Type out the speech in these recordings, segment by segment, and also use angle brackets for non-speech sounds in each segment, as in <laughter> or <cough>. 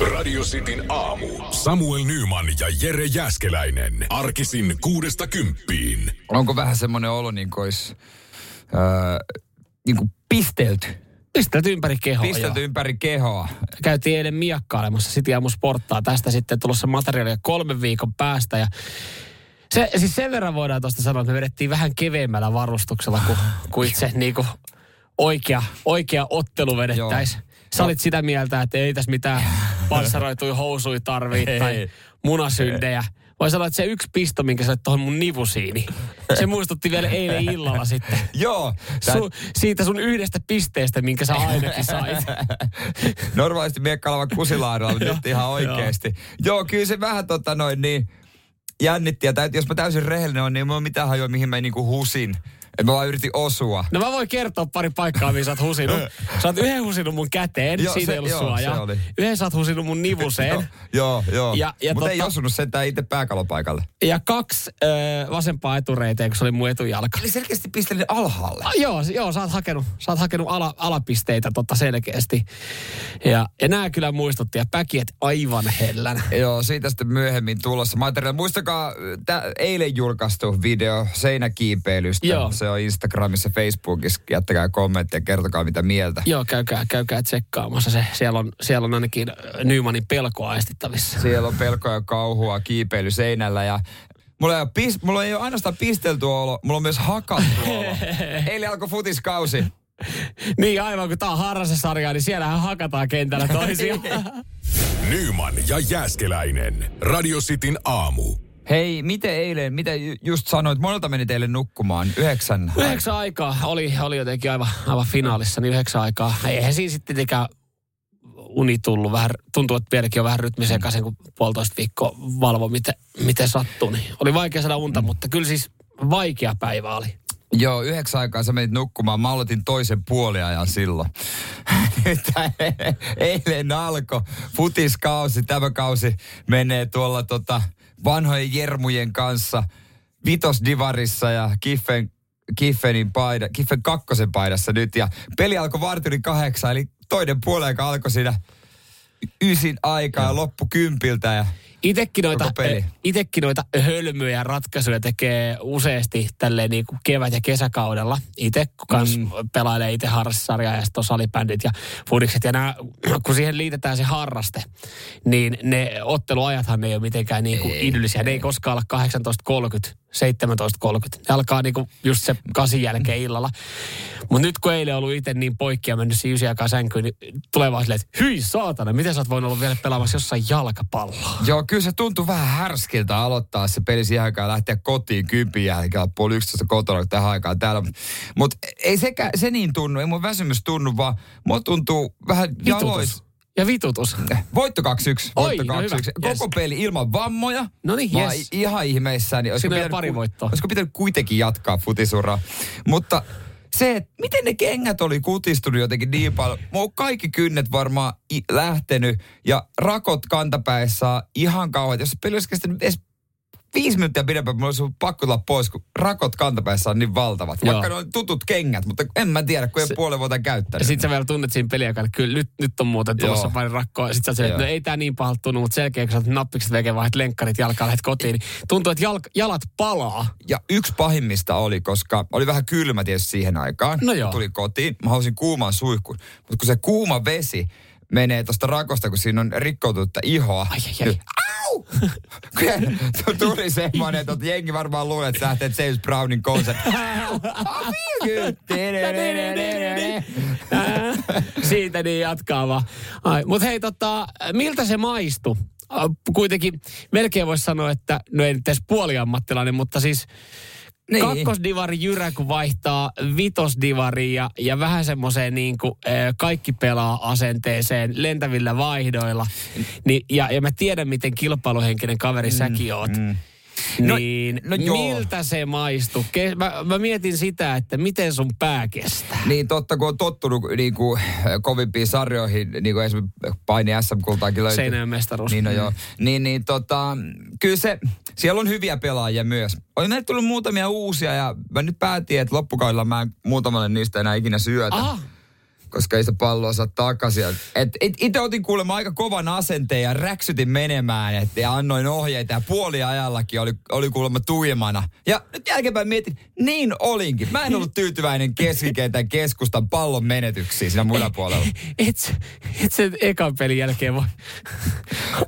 Radio Cityn aamu. Samuel Nyman ja Jere Jäskeläinen. Arkisin kuudesta kymppiin. Onko vähän semmoinen olo, niin kuin olisi öö, niin kuin pistelty? Pistelty ympäri kehoa. Pistelty joo. ympäri kehoa. Käytiin eilen miakkailemassa City Aamu Sporttaa. Tästä sitten tulossa materiaalia kolmen viikon päästä. Ja se, siis sen verran voidaan tuosta sanoa, että me vedettiin vähän keveämmällä varustuksella kuin, kuin itse niin kuin oikea, oikea ottelu vedettäisiin. Sä olit sitä mieltä, että ei tässä mitään <laughs> panssaroituja housuja tarvii tai munasyndejä. Vai sanoa, että se yksi pisto, minkä sä tuohon mun nivusiini, <laughs> se muistutti vielä eilen illalla sitten. <laughs> Joo. Tää, Su, siitä sun yhdestä pisteestä, minkä sä ainakin sait. normaalisti miekkalavan kusilaadalla nyt ihan oikeasti. Joo, kyllä se vähän tota noin niin jännitti. Ja täytyy, jos mä täysin rehellinen on, niin mulla ei ole mitään hajua, mihin mä niinku husin. Et mä vaan yritin osua. No mä voin kertoa pari paikkaa, mihin sä oot husinut. Sä oot yhden husinut mun käteen, Joo, siitä se- ei ollut joo, suojaa. se oli. Yhden sä oot husinut mun nivuseen. <laughs> Joo, joo. joo. Ja- ja Mutta ei tota- osunut sentään itse pääkalopaikalle. Ja kaksi ö, vasempaa etureiteen, kun se oli mun etujalka. Eli selkeästi pistelin alhaalle. Ah, joo, joo, sä oot hakenut, sä oot hakenut ala, alapisteitä totta selkeästi. Ja, ja nää kyllä muistutti, ja päkiet aivan hellänä. Joo, siitä sitten myöhemmin tulossa materiaalia. Muistakaa tä, eilen julkaistu video seinäkiipeilystä. Joo. Se on Instagramissa, Facebookissa. Jättäkää kommentteja, kertokaa mitä mieltä. Joo, käykää, käykää tsekkaamassa se. Siellä on, siellä on ainakin Nymanin pelkoa aistittavissa. Siellä on pelkoa ja kauhua kiipeily seinällä ja Mulla ei, ole pis, mulla ei ole ainoastaan pistelty olo, mulla on myös hakattu olo. <laughs> Eilen alkoi futiskausi. Niin aivan, kun tää on harrasesarja, niin siellähän hakataan kentällä toisiaan. <laughs> Nyman ja Jäskeläinen. Radio Cityn aamu. Hei, miten eilen, mitä ju- just sanoit, monelta meni teille nukkumaan? Yhdeksän. Yhdeksän aikaa oli, oli jotenkin aivan, aivan finaalissa, niin yhdeksän aikaa. Eihän siinä sitten tietenkään uni tullut. Vähän, tuntuu, että vieläkin on vähän rytmi sekaisin, kun puolitoista viikkoa valvo, miten, miten sattuu. Niin oli vaikea saada unta, mutta kyllä siis vaikea päivä oli. Joo, yhdeksän aikaa sä menit nukkumaan. Mä aloitin toisen puoliajan silloin. <laughs> Nyt eilen alkoi futiskausi. Tämä kausi menee tuolla tota vanhojen jermujen kanssa vitosdivarissa ja Kiffen, Kiffenin paida, Kiffen kakkosen paidassa nyt. Ja peli alkoi varturi kahdeksan, eli toinen puoliaika alkoi siinä ysin aikaa ja loppu kympiltä. Ja Itekin noita, itekin noita hölmöjä ratkaisuja tekee useasti tälleen niin kuin kevät- ja kesäkaudella. Itse, kun kans mm. pelailee itse harrastesarjaa ja sitten on salibändit ja fudikset. Ja nää, kun siihen liitetään se harraste, niin ne otteluajathan ne ei ole mitenkään niin kuin idyllisiä. Ne ei koskaan olla 18.30, 17.30. Ne alkaa niin kuin just se kasin jälkeen illalla. Mutta nyt kun eilen ollut itse niin poikki ja mennyt siinä aikaa sänkyyn, niin tulee vaan silleen, että hyi saatana, miten sä oot voinut olla vielä pelaamassa jossain jalkapalloa? Joo, kyllä se tuntuu vähän härskiltä aloittaa se peli siihen aikaan ja lähteä kotiin kympin jälkeen, puoli yksitoista kotona tähän aikaan täällä. Mutta ei sekä, se niin tunnu, ei mun väsymys tunnu, vaan mua tuntuu vähän jalois. Ja vitutus. Voitto 2-1. Oi, Voitto no 2-1. hyvä, Koko yes. peli ilman vammoja. No niin, Mä oon yes. ihan ihmeissäni. Olisiko Siinä on jo pitänyt pari voittoa. Olisiko pitänyt kuitenkin jatkaa futisuraa. Mutta se, että miten ne kengät oli kutistunut jotenkin niin paljon. Mua on kaikki kynnet varmaan i- lähtenyt ja rakot kantapäissä ihan kauheat. Jos se peli olisi kestänyt edes viisi minuuttia pidempään, mulla olisi pakko tulla pois, kun rakot kantapäissä on niin valtavat. Joo. Vaikka ne on tutut kengät, mutta en mä tiedä, kun ei puolen vuotta Ja käyttänyt. sit sä vielä tunnet siinä peliaikaan, että kyllä nyt, nyt on muuten tulossa Joo. pari rakkoa. Ja sit sä että no ei tää niin pahalta tunnu, mutta selkeä, kun sä nappikset veke vaihdat lenkkarit jalkaa, lähdet kotiin, niin tuntuu, että jalk, jalat palaa. Ja yksi pahimmista oli, koska oli vähän kylmä tietysti siihen aikaan. No joo. Tuli kotiin, mä halusin kuuman suihkun. Mutta kun se kuuma vesi menee tuosta rakosta, kun siinä on rikkoutunutta ihoa. Ai, ai, ai. niin- Kyllä <laughs> tuli semmoinen, että jengi varmaan luulee, että sä lähtee James Brownin konsertti. Siitä niin jatkaa vaan. Ai, Mut hei, tota, miltä se maistui? Äh, Kuitenkin melkein voisi sanoa, että no ei nyt edes puoliammattilainen, mutta siis Niin. kakkosdivari Jyrä, kun vaihtaa vitosdivari ja, ja vähän semmoiseen niin kuin äh, kaikki pelaa asenteeseen lentävillä vaihdoilla. Niin, ja, ja mä tiedän, miten kilpailuhenkinen kaveri säkin oot. No- Niin no joo. miltä se maistuu? Ke- mä, mä mietin sitä, että miten sun pää kestää. Niin totta, kun on tottunut niin kuin, kovimpiin sarjoihin, niin kuin esimerkiksi paini SM-kultaakin löytyy. Seinäjoen mestaruus. Niin no joo. Niin, niin tota, kyllä se, siellä on hyviä pelaajia myös. On näitä tullut muutamia uusia ja mä nyt päätin, että loppukaudella mä en muutamalle niistä enää ikinä syötä. Aha, koska ei sitä palloa saa takaisin. Et, itse otin kuulemma aika kovan asenteen ja räksytin menemään et, ja annoin ohjeita ja puoliajallakin oli, oli kuulemma tuimana. Ja nyt jälkeenpäin mietin, niin olinkin. Mä en ollut tyytyväinen keskikentän keskustan pallon menetyksiin siinä muilla puolella. Et, et sen ekan pelin jälkeen voi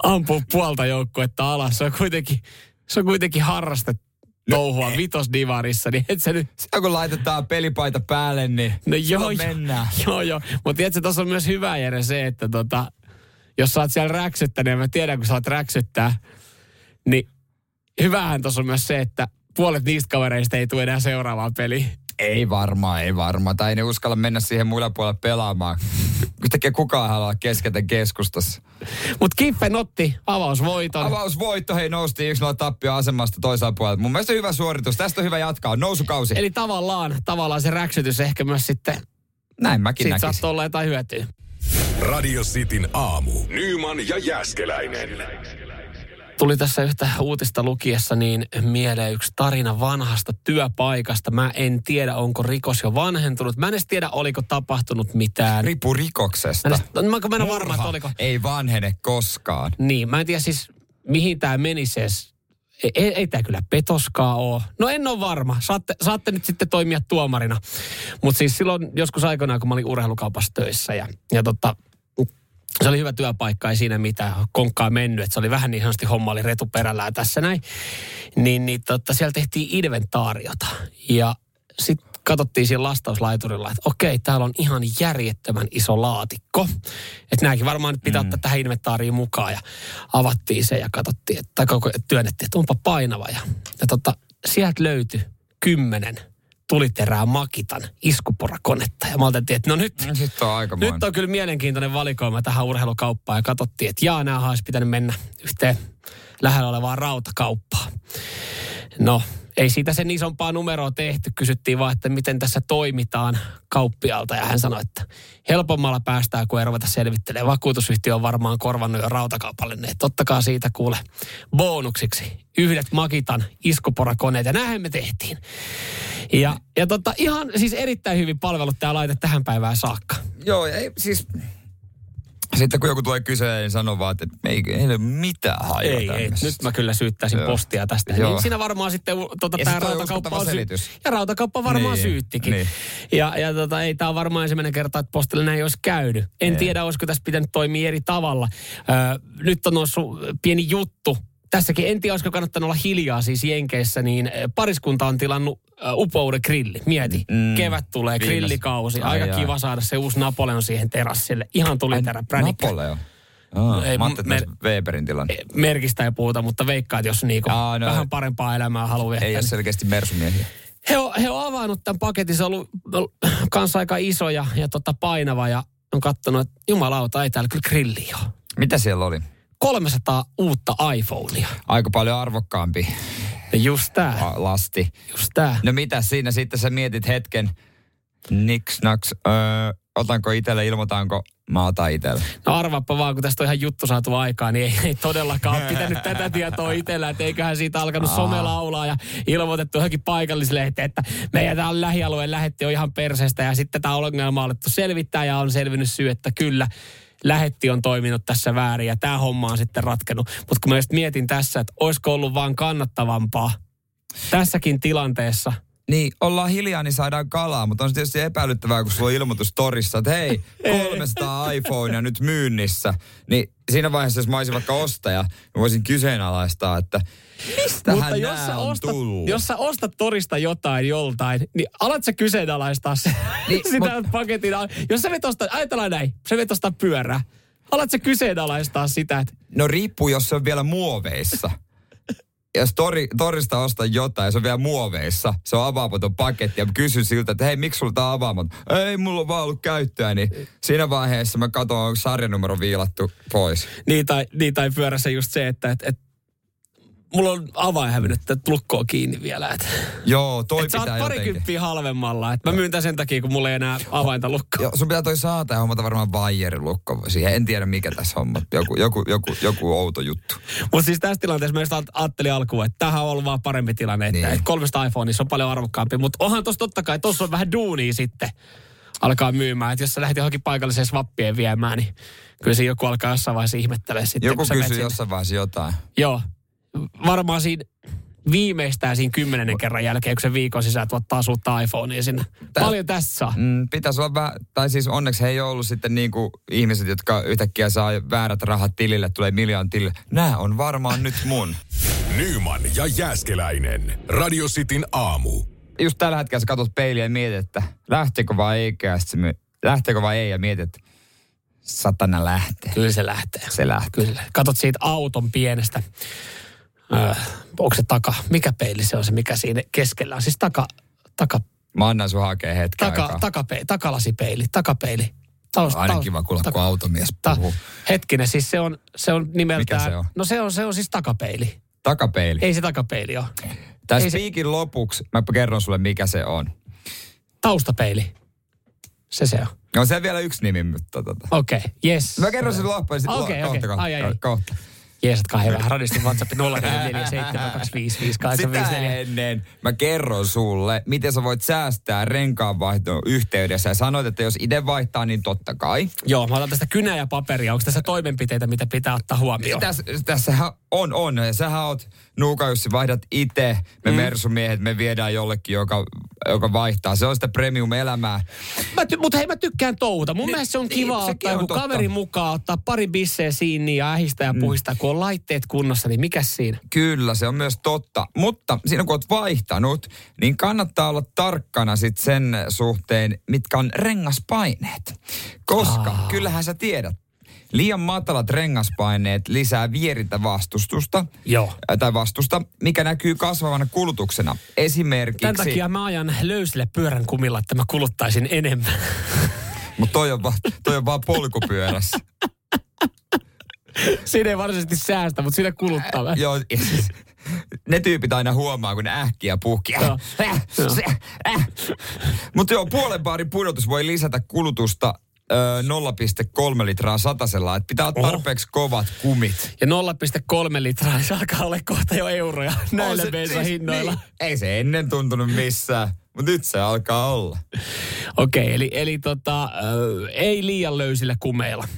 ampua puolta joukkuetta alas. Se on kuitenkin, se on kuitenkin harrastettu touhua vitosdivarissa, niin et sä nyt... Sitä kun laitetaan pelipaita päälle, niin No joo, mennään. joo, joo. Mutta tiedätkö, tuossa on myös hyvä Jere se, että tota, jos sä oot siellä räksyttänyt, ja mä tiedän, kun sä oot räksyttää, niin hyvähän tuossa on myös se, että puolet niistä kavereista ei tule enää seuraavaan peliin. Ei varmaan, ei varmaan. Tai ei ne uskalla mennä siihen muilla puolella pelaamaan. Yhtäkkiä kukaan haluaa keskeltä keskustassa. Mutta Kiffen otti avausvoiton. Avausvoitto, hei noustiin yksi tappio asemasta toisaalta puolelta. Mun mielestä hyvä suoritus. Tästä on hyvä jatkaa. Nousukausi. Eli tavallaan, tavallaan se räksytys ehkä myös sitten, Näin mäkin siitä näkisin. saattoi olla jotain hyötyä. Radio Cityn aamu. Nyman ja Jäskeläinen. Tuli tässä yhtä uutista lukiessa niin mieleen yksi tarina vanhasta työpaikasta. Mä en tiedä, onko rikos jo vanhentunut. Mä en edes tiedä, oliko tapahtunut mitään. Riippuu rikoksesta. Mä en, edes- mä, mä en varma, että oliko. Ei vanhene koskaan. Niin, mä en tiedä siis, mihin tämä menisi edes. Ei, ei, ei tämä kyllä petoskaa ole. No en ole varma. Saatte, saatte nyt sitten toimia tuomarina. Mutta siis silloin joskus aikoinaan, kun mä olin urheilukaupassa töissä ja, ja tota, se oli hyvä työpaikka, ei siinä mitään konkkaa mennyt. Et se oli vähän niin sanotusti homma oli retuperällä tässä näin. Niin, niin tota, siellä tehtiin inventaariota. Ja sitten katsottiin siinä lastauslaiturilla, että okei, täällä on ihan järjettömän iso laatikko. Että nämäkin varmaan nyt pitää mm. ottaa tähän inventaariin mukaan. Ja avattiin se ja katsottiin, että, tai koko- työnnettiin, että onpa painava. Ja, ja tota, sieltä löytyi kymmenen tuliterää Makitan iskuporakonetta. Ja mä ajattelin, että no nyt, Sitten on aikamoinen. nyt on kyllä mielenkiintoinen valikoima tähän urheilukauppaan ja katsottiin, että jaa, nämä olisi pitänyt mennä yhteen lähellä olevaan rautakauppaan. No, ei siitä sen isompaa numeroa tehty. Kysyttiin vaan, että miten tässä toimitaan kauppialta. Ja hän sanoi, että helpommalla päästään, kun ei ruveta selvittelemään. Vakuutusyhtiö on varmaan korvannut jo rautakaupalle ne. Ottakaa siitä kuule bonuksiksi yhdet Makitan iskuporakoneet. Ja näinhän me tehtiin. Ja, ja tota, ihan siis erittäin hyvin palvelut tämä laite tähän päivään saakka. Joo, ei siis... Sitten kun joku tulee kyselemään, niin sanoo vaan, että ei, ei ole mitään hajua Ei, ei. Nyt mä kyllä syyttäisin Joo. postia tästä. Joo. Niin siinä varmaan sitten tota, Ja tämä rautakauppa on selitys. Ja rautakauppa varmaan Niin, syyttikin. niin. Ja, ja tota, ei tämä on varmaan ensimmäinen kerta, että postille näin olisi käynyt. En Ei. tiedä, olisiko tässä pitänyt toimia eri tavalla. Ö, nyt on noussut pieni juttu. Tässäkin en tiedä, olisiko kannattanut olla hiljaa siis Jenkeissä, niin ö, pariskunta on tilannut ö, upouden grilli. Mieti, Mm. kevät tulee, Viimeis- grillikausi. Ai Aika jaa. kiva saada se uusi Napoleon siihen terassille. Ihan tuli terä pränikkä. Napoleon. Aa, Ei, mä ajattelin, me- että me... Weberin tilanne. merkistä ei puhuta, mutta veikkaa, että jos niinku Aa, no. vähän parempaa elämää haluaa. Ei ole niin- selkeästi mersumiehiä. he, on, he on avannut tämän paketin, se on ollut, ollut kanssa aika iso ja, ja tota painava ja on katsonut, että jumalauta, ei täällä kyllä grilli ole. Mitä siellä oli? 300 uutta iPhonea. Aika paljon arvokkaampi Ja just tää, lasti. just tää. No mitä siinä sitten sä mietit hetken, niks naks, öö, otanko itselle, ilmoitanko, mä otan itselle. No arvaappa vaan, kun tästä on ihan juttu saatu aikaan, niin ei, ei todellakaan ole pitänyt tätä tietoa itsellä, että eiköhän siitä alkanut some laulaa ja ilmoitettu johonkin paikallislehteen, että meidän täällä lähialueen lähetti on ihan perseestä ja sitten tämä ongelma on alettu selvittää ja on selvinnyt syy, että kyllä lähetti on toiminut tässä väärin ja tämä homma on sitten ratkenut. Mutta kun mä just mietin tässä, että olisiko ollut vaan kannattavampaa tässäkin tilanteessa – Niin, ollaan hiljaa, niin saadaan kalaa, mutta on se tietysti epäilyttävää, kun sulla on ilmoitus torissa, että hei, 300 iPhonea nyt myynnissä. Niin siinä vaiheessa, jos mä olisin vaikka ostaja, mä voisin kyseenalaistaa, että mistähän Mutta jos sä, ostat, tullut? jos sä ostat torista jotain joltain, niin alat sä kyseenalaistaa se, Niin, sitä paketin. Jos sä vet ostaa, ajatellaan näin, sä vet ostaa pyörää. Alat sä kyseenalaistaa sitä, että No riippuu, jos se on vielä muoveissa. Jos tori, torista ostaa jotain se on vielä muoveissa, se on avaamaton paketti ja kysyn siltä, että hei, miksi sulla tää on avaamaton? Ei, mulla on vaan ollut käyttöä, niin siinä vaiheessa mä katson, onko sarjanumero viilattu pois. niin tai, niin tai pyörässä just se, että et, et, mulla on avain hävinnyt, että lukko on kiinni vielä. Että Joo, toi et sä oot pitää jotenkin. parikymppiä halvemmalla. Että mä myyn tän sen takia, kun mulla ei enää avainta lukkoa. Joo, sun pitää toi saata ja hommata varmaan vaijerilukko siihen. En tiedä mikä tässä homma. Joku, joku, joku, joku outo juttu. Mutta siis tässä tilanteessa mä ajattelin alkuun, että tämähän on ollut vaan parempi tilanne, että Niin. niin. kolmesta iPhoneissa on paljon arvokkaampi. Mutta onhan tossa totta kai, tossa on vähän duunia sitten. alkaa myymään. Että jos sä lähdet johonkin paikalliseen swappien viemään, niin kyllä se joku alkaa jossain vaiheessa ihmettelee sitten. Joku kysyy jossain vaiheessa jotain. Joo. Varmaan siinä viimeistään siinä kymmenennen kerran jälkeen, kun se viikon sisään tuottaa uutta iPhonea sinne. Tää- Paljon tässä saa. Mm, pitäisi olla vähän, tai siis onneksi he ei ollut sitten niin kuin ihmiset, jotka yhtäkkiä saa väärät rahat tilille, tulee miljoon tilille. Nämä on varmaan nyt mun. <laughs> Nyman ja Jääskeläinen. Radio Cityn aamu. Just tällä hetkellä sä katsot peiliä ja mietit, että lähteekö vai ei, lähteekö vai ei, ja mietit, että satana lähtee. Kyllä se lähtee. Se lähtee. Kyllä. Katot siitä auton pienestä. Öö, onko se taka? Mikä peili se on se, mikä siinä keskellä on? Siis taka, taka, Mä annan sun hakea hetken taka, aikaa. takapeili, takalasipeili, takapeili. Taust, Aina taust- kiva kuulla, taka- kun automies ta- puhuu. Hetkinen, siis se on, se on nimeltään... Mikä se on? No se on, se on siis takapeili. Takapeili. Ei se takapeili ole. Tässä ei se- lopuksi mä kerron sulle, mikä se on. Taustapeili. Se se on. On se vielä yksi nimi, mutta tota. Okei, okay, yes. Mä kerron sen loppuun ja sitten Okei, kohta, okei. kohta, Ai, ai, ai. Jeesatkaa he vähän. Radistin WhatsApp 0447255854. Sitä ennen mä kerron sulle, miten sä voit säästää renkaanvaihdon yhteydessä. Ja sanoit, että jos itse vaihtaa, niin totta kai. Joo, mä otan tästä kynää ja paperia. Onko tässä toimenpiteitä, mitä pitää ottaa huomioon? Tässä, tässähän on, on. Ja sähän oot Nuuka Jussi, vaihdat itse. Me mm. mersumiehet, me viedään jollekin, joka, joka vaihtaa. Se on sitä premium-elämää. Mä ty- mutta hei, mä tykkään touhuta. Mun Niin, mielestä se on niin, kiva ottaa joku kaveri mukaan, ottaa pari bisseä siinä ja ähistää ja puhistaa. Kun on laitteet kunnossa, niin mikä siinä? Kyllä, se on myös totta. Mutta siinä kun oot vaihtanut, niin kannattaa olla tarkkana sit sen suhteen, mitkä on rengaspaineet. Koska Aa. kyllähän sä tiedät, liian matalat rengaspaineet lisää vierintä vastustusta. Joo. Tai vastusta, mikä näkyy kasvavana kulutuksena. Esimerkiksi... Tämän takia mä ajan löysille pyörän kumilla, että mä kuluttaisin enemmän. Mutta toi on, va, toi on vaan polkupyörässä. <laughs> siinä ei varsinaisesti säästä, mutta siinä kuluttaa vähän. Joo, siis ne tyypit aina huomaa, kun ne ähkiä puhki. Joo. Äh, se, äh. Mutta joo, puolen baarin pudotus voi lisätä kulutusta ö, 0,3 litraa satasella. Että pitää olla Oho. tarpeeksi kovat kumit. Ja 0,3 litraa, niin se alkaa olla kohta jo euroja näillä se- hinnoilla. Niin, ei se ennen tuntunut missään, mutta nyt se alkaa olla. Okei, eli, eli tota, äh, ei liian löysillä kumeilla.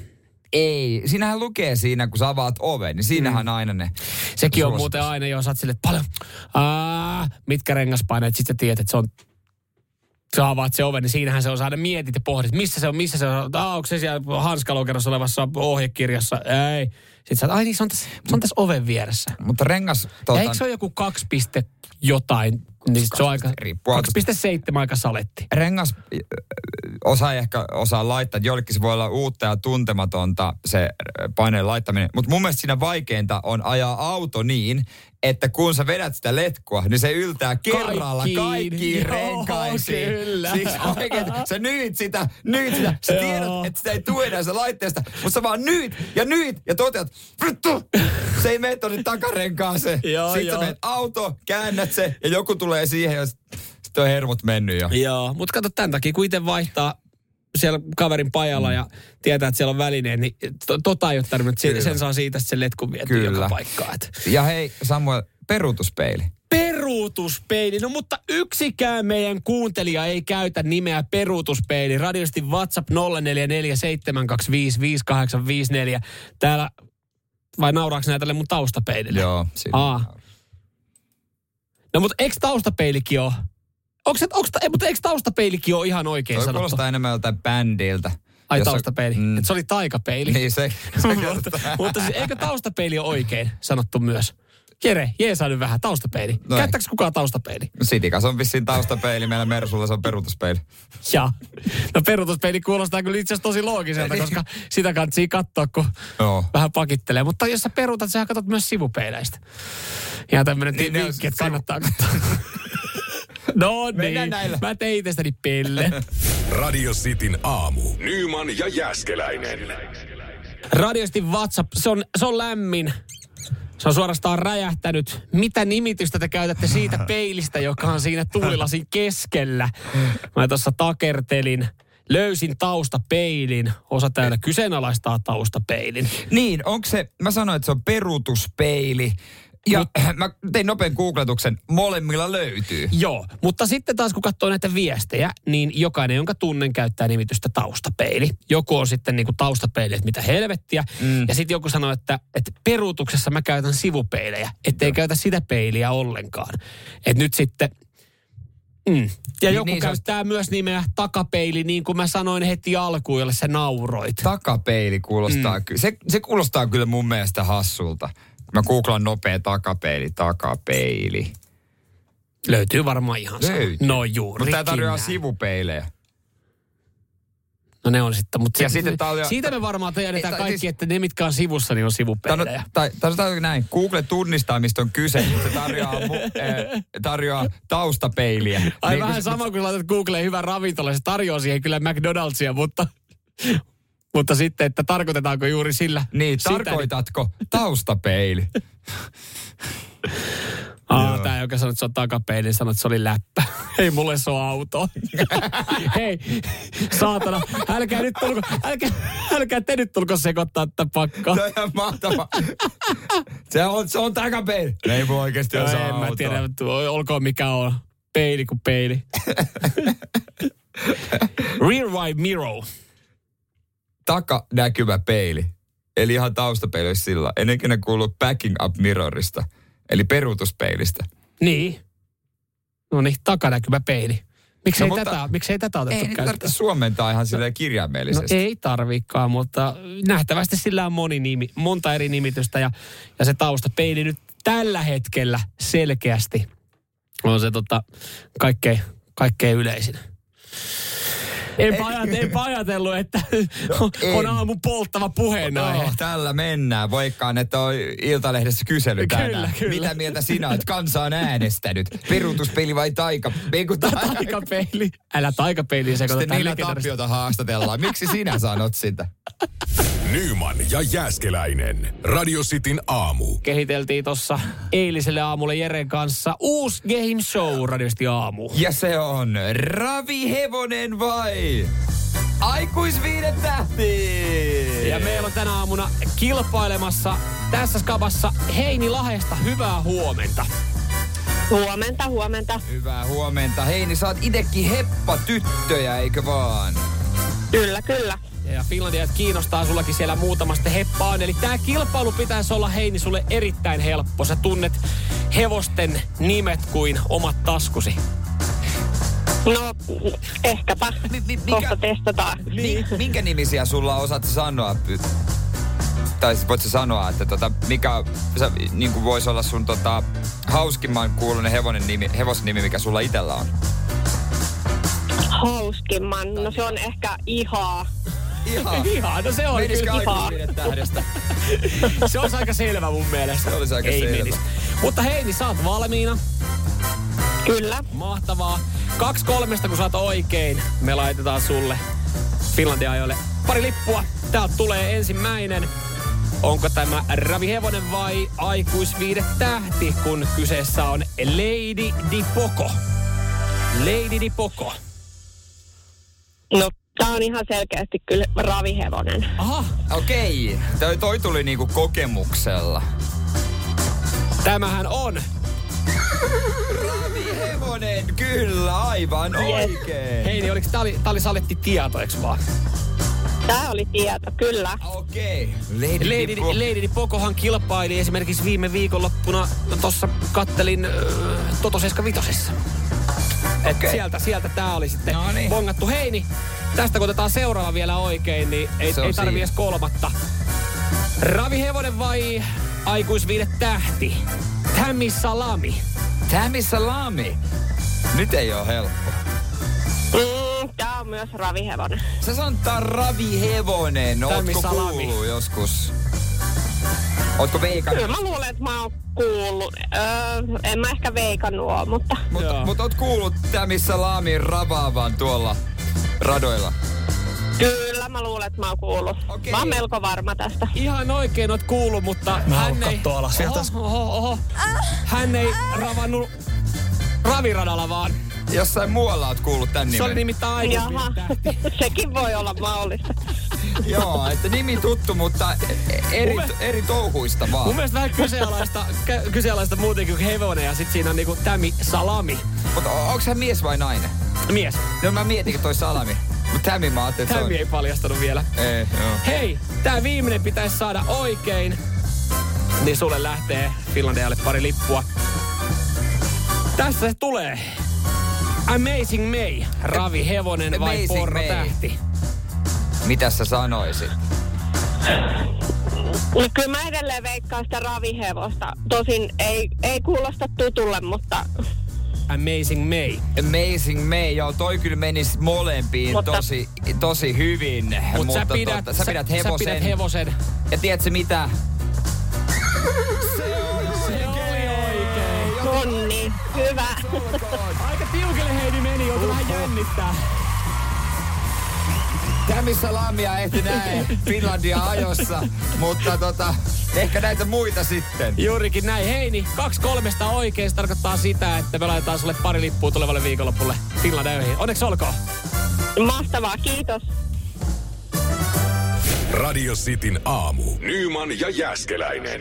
Ei, siinähän lukee siinä, kun sä avaat oven, niin siinähän Mm. aina ne... Sekin on suositus. muuten aina jo, saat sille, että paljon, aa, mitkä rengaspaineet, sit sä tiedät, että se on sä avaat se oven, niin siinähän se on saada mietit ja pohdit, missä se on, missä se on, ah, onko se siellä hanskalokerossa olevassa ohjekirjassa, ei. Sitten sä, ai niin, se on tässä, se on tässä oven vieressä. Mutta rengas... Tuota, Tota, eikö se ole joku 2 piste jotain, niin se on aika, Riippuu autosta. 2,7 aika saletti. rengas ö, osa ei ehkä osaa laittaa, että jollekin se voi olla uutta ja tuntematonta se ö, paineen laittaminen. Mutta mun mielestä siinä vaikeinta on ajaa auto niin, että kun sä vedät sitä letkua, niin se yltää kerralla Kaikkiin. kaikkiin Joo, renkaisiin. kyllä. Siksi oikein, sä nyyt sitä, nyyt sitä. Sä tiedät, että sitä ei tule enää se laitteesta, mutta sä vaan nyyt ja nyyt ja toteat, vittu, se ei mene tonne takarenkaaseen. Joo, Sitten sä menet auto, käännät se ja joku tulee siihen ja sitten on hermot mennyt jo. Joo, mutta kato tämän takia, kun itse vaihtaa siellä kaverin pajalla ja tietää, että siellä on välineen, niin to, tota ei ole tarvinnut. Sen, Kyllä. sen saa siitä sen letkun vietyä Kyllä. joka paikkaan. Et. Ja hei Samuel, peruutuspeili. Peruutuspeili. No mutta yksikään meidän kuuntelija ei käytä nimeä peruutuspeili. Radiosti WhatsApp 0447255854. Täällä, vai nauraako näitä tälle mun taustapeilille? Joo. Siinä. Aa. No mutta eikö taustapeilikin ole? Onko se, onko, ei, mutta eikö taustapeilikin ole ihan oikein Toi sanottu? kuulostaa enemmän joltain bändiltä. Ai Jossa- taustapeili. Mm, Et se oli taikapeili. niin se, se <laughs> mutta, mutta siis eikö taustapeili ole oikein sanottu myös? Jere, jeesaa nyt vähän, taustapeili. No No ei. Käyttääkö kukaan taustapeili? Sitikas on vissiin taustapeili, meillä Mersulla se on peruutuspeili. <laughs> Ja. No peruutuspeili kuulostaa kyllä itse asiassa tosi loogiselta, Niin. koska sitä kannattaa katsoa, kun Joo. vähän pakittelee. Mutta jos sä peruutat, sä katsot myös sivupeileistä. Ja tämmönen Niin, niin, ne on vinkki, että kannattaa katsoa. <laughs> no niin, näillä. mä tein itsestäni pelle. Radio Cityn aamu. Nyman ja Jääskeläinen. Radiosti WhatsApp, se on, se on lämmin. Se on suorastaan räjähtänyt. Mitä nimitystä te käytätte siitä <laughs> peilistä, joka on siinä tuulilasin keskellä? Mä tuossa takertelin. Löysin taustapeilin. Osa täällä kyseenalaistaa taustapeilin. Niin, onko se, mä sanoin, että se on peruutuspeili. Ja Mut, <clears throat> mä tein nopean googletuksen, molemmilla löytyy. Joo, mutta sitten taas kun katsoo näitä viestejä, niin jokainen, jonka tunnen, käyttää nimitystä taustapeili. Joku on sitten niin kuin taustapeili, että mitä helvettiä. Mm. Ja sitten joku sanoo, että, että peruutuksessa mä käytän sivupeilejä, ettei Joo. käytä sitä peiliä ollenkaan. Että nyt sitten Mm. Ja niin, joku niin, käyttää on... myös nimeä takapeili, niin kuin mä sanoin heti alkuun, jolle se nauroit. Takapeili kuulostaa mm. kyllä. Se, se kuulostaa kyllä mun mielestä hassulta. Mä googlan nopea takapeili, takapeili. Löytyy varmaan ihan Löytyy. No juuri. Mutta tämä tarjoaa sivupeilejä. No ne on sitten, mutta ja se, sitten siitä me varmaan tiedetään kaikki, siis, että ne mitkä on sivussa, niin on sivupeilejä. Tai näin, Google tunnistaa, mistä on kyse, se tarjoaa, mu, äh, <laughs> tarjoaa taustapeiliä. Ai niin, vähän sama kuin laitat Googleen hyvä ravintola, se tarjoaa siihen kyllä McDonald'sia, mutta, mutta sitten, että tarkoitetaanko juuri sillä Niin, sitä, tarkoitatko taustapeili? Aa, tää, joka sanoi, että se on takapeili, niin sanoi, että se oli läppä. <laughs> Ei mulle se on auto. <laughs> Hei, saatana, älkää nyt tulko, älkää, älkää te nyt tulko sekoittaa tätä pakkaa. Se on ihan mahtava. Se on, se on takapeili. Ei voi oikeasti no, en mä tiedä, olkoon mikä on. Peili kuin peili. <laughs> Rear wide mirror. Taka näkyvä peili. Eli ihan taustapeili sillä. En ikinä kuullut backing up mirrorista – Eli peruutuspeilistä. Niin. No niin, takanäkymä peili. Miksei, no, tätä, miksei tätä otettu ei käyttöön? Ei suomentaa ihan silleen kirjaimellisesti. No ei tarvikaan, mutta nähtävästi sillä on moni nimi, monta eri nimitystä ja, ja se taustapeili nyt tällä hetkellä selkeästi on se tota, kaikkein, kaikkein yleisin. Enpä, ajat, enpä ajatellut, että no, on aamun polttava puheenaihe. No, tällä mennään. Voikkaan, että on Iltalehdessä kysely tänään. Kyllä, kyllä. Mitä mieltä sinä olet? Kansa on äänestänyt. Peruutuspeli vai taika? Eiku, ta- <laughs> taikapeili. Älä taikapeiliin sekoita. Sitten Nilla Tapiota haastatellaan. Miksi sinä sanot sitä? <laughs> Nyman ja Jääskeläinen. Radio Cityn aamu. Kehiteltiin tuossa eiliselle aamulle Jeren kanssa uusi game show Radio City aamu. Ja se on Ravi Hevonen vai Aikuisviiden tähti! Ja meillä on tänä aamuna kilpailemassa tässä skabassa Heini Lahesta. Hyvää huomenta. Huomenta, huomenta. Hyvää huomenta. Heini, sä oot itekin heppa tyttöjä, eikö vaan? Kyllä, kyllä. Ja Finlandia kiinnostaa sullakin siellä muutamasta heppaan. Eli tämä kilpailu pitäisi olla Heini sulle erittäin helppo. Sä tunnet hevosten nimet kuin omat taskusi. No, ehkäpä. Mi- mi- mikä, Kohta testataan. Mi- minkä nimisiä sulla osaat sanoa? Tai siis voit sanoa, että tota, mikä sä, niin kuin voisi olla sun tota, hauskimman kuulunen hevonen nimi, hevosen nimi, mikä sulla itellä on? Hauskimman? No se on ehkä Ihaa. Ihan. <laughs> Ihan, no se on Menisikö kyllä. tähdestä? <laughs> se olisi aika selvä mun mielestä. Se olisi aika Ei selvä. Menis. Mutta hei, niin sä oot valmiina. Kyllä. Mahtavaa. Kaksi kolmesta, kun saat oikein, me laitetaan sulle Finlandia ajoille pari lippua. Täältä tulee ensimmäinen. Onko tämä Ravi Hevonen vai aikuisviide tähti, kun kyseessä on Lady Di Poco? Lady Di Poco. No, tää on ihan selkeästi kyllä ravihevonen. Aha, okei. Okay. Toi, toi tuli niinku kokemuksella. Tämähän on Ravihevonen, kyllä, aivan yes. oikein. Hei, niin oliko tää oli, tää oli saletti tieto, eikö vaan? Tää oli tieto, kyllä. Okei. Okay. Lady, Lady, Di Lady Pokohan kilpaili esimerkiksi viime viikonloppuna, tuossa kattelin äh, Toto 75. Okay. sieltä, sieltä tää oli sitten no niin. bongattu. Hei, niin tästä kun otetaan seuraava vielä oikein, niin ei, ei tarvi edes kolmatta. Ravihevonen vai aikuisviide tähti? Tammy Salami. Tammy Salami. Nyt ei ole helppo. Mm, tää on myös ravihevonen. Se sanotaan ravihevonen. Ootko kuullut joskus? Ootko veikannut? Kyllä mä luulen, että mä oon kuullut. Öö, en mä ehkä veikannut oo, mutta... Mutta mut oot kuullut Tammy Salamin ravaavan tuolla radoilla? Kyllä, mä luulen, että mä oon kuullut. Okay. Mä oon melko varma tästä. Ihan oikein oot kuullut, mutta mä hän ei... tuolla sieltä. Oho, oho, oho. Hän ei ravannut raviradalla vaan. Jossain muualla oot kuullut tän nimen. Se oli nimittäin Jaha, <laughs> sekin voi olla mahdollista. <laughs> Joo, että nimi tuttu, mutta eri, Mun eri touhuista vaan. Mun mielestä vähän kyseenalaista, kyseenalaista muutenkin kuin hevonen ja sitten siinä on niinku tämi salami. Mutta onko hän mies vai nainen? Mies. No mä mietinkin toi salami. Mutta Tämi mä ajattelin, että se on... Tämi ei paljastanut vielä. Ei, joo. Hei, tää viimeinen pitäisi saada oikein. Niin sulle lähtee Finlandialle pari lippua. Tässä se tulee. Amazing May. Ravi Hevonen vai Amazing Porro May. Tähti? Mitä sä sanoisit? No kyllä mä edelleen veikkaan sitä ravihevosta. Tosin ei, ei kuulosta tutulle, mutta Amazing May. Amazing May, joo, toi kyllä menisi molempiin Mutta- tosi, tosi hyvin. Mut sä pidät, totta, sä pidät hevosen. Sä pidät hevosen. Ja tiedätkö mitä? Se oli oikein. onni, hyvä. Aika tiukille Heidi meni, joutui vähän jännittää. Tämi Salamia ehti näin Finlandia ajossa, mutta tota, ehkä näitä muita sitten. Juurikin näin. Heini, kaksi kolmesta oikein. Tarkoittaa sitä, että me laitetaan sulle pari lippua tulevalle viikonlopulle Finlandöihin. Onneksi olkoon. Mahtavaa, kiitos. Radio Cityn aamu. Nyman ja Jäskeläinen.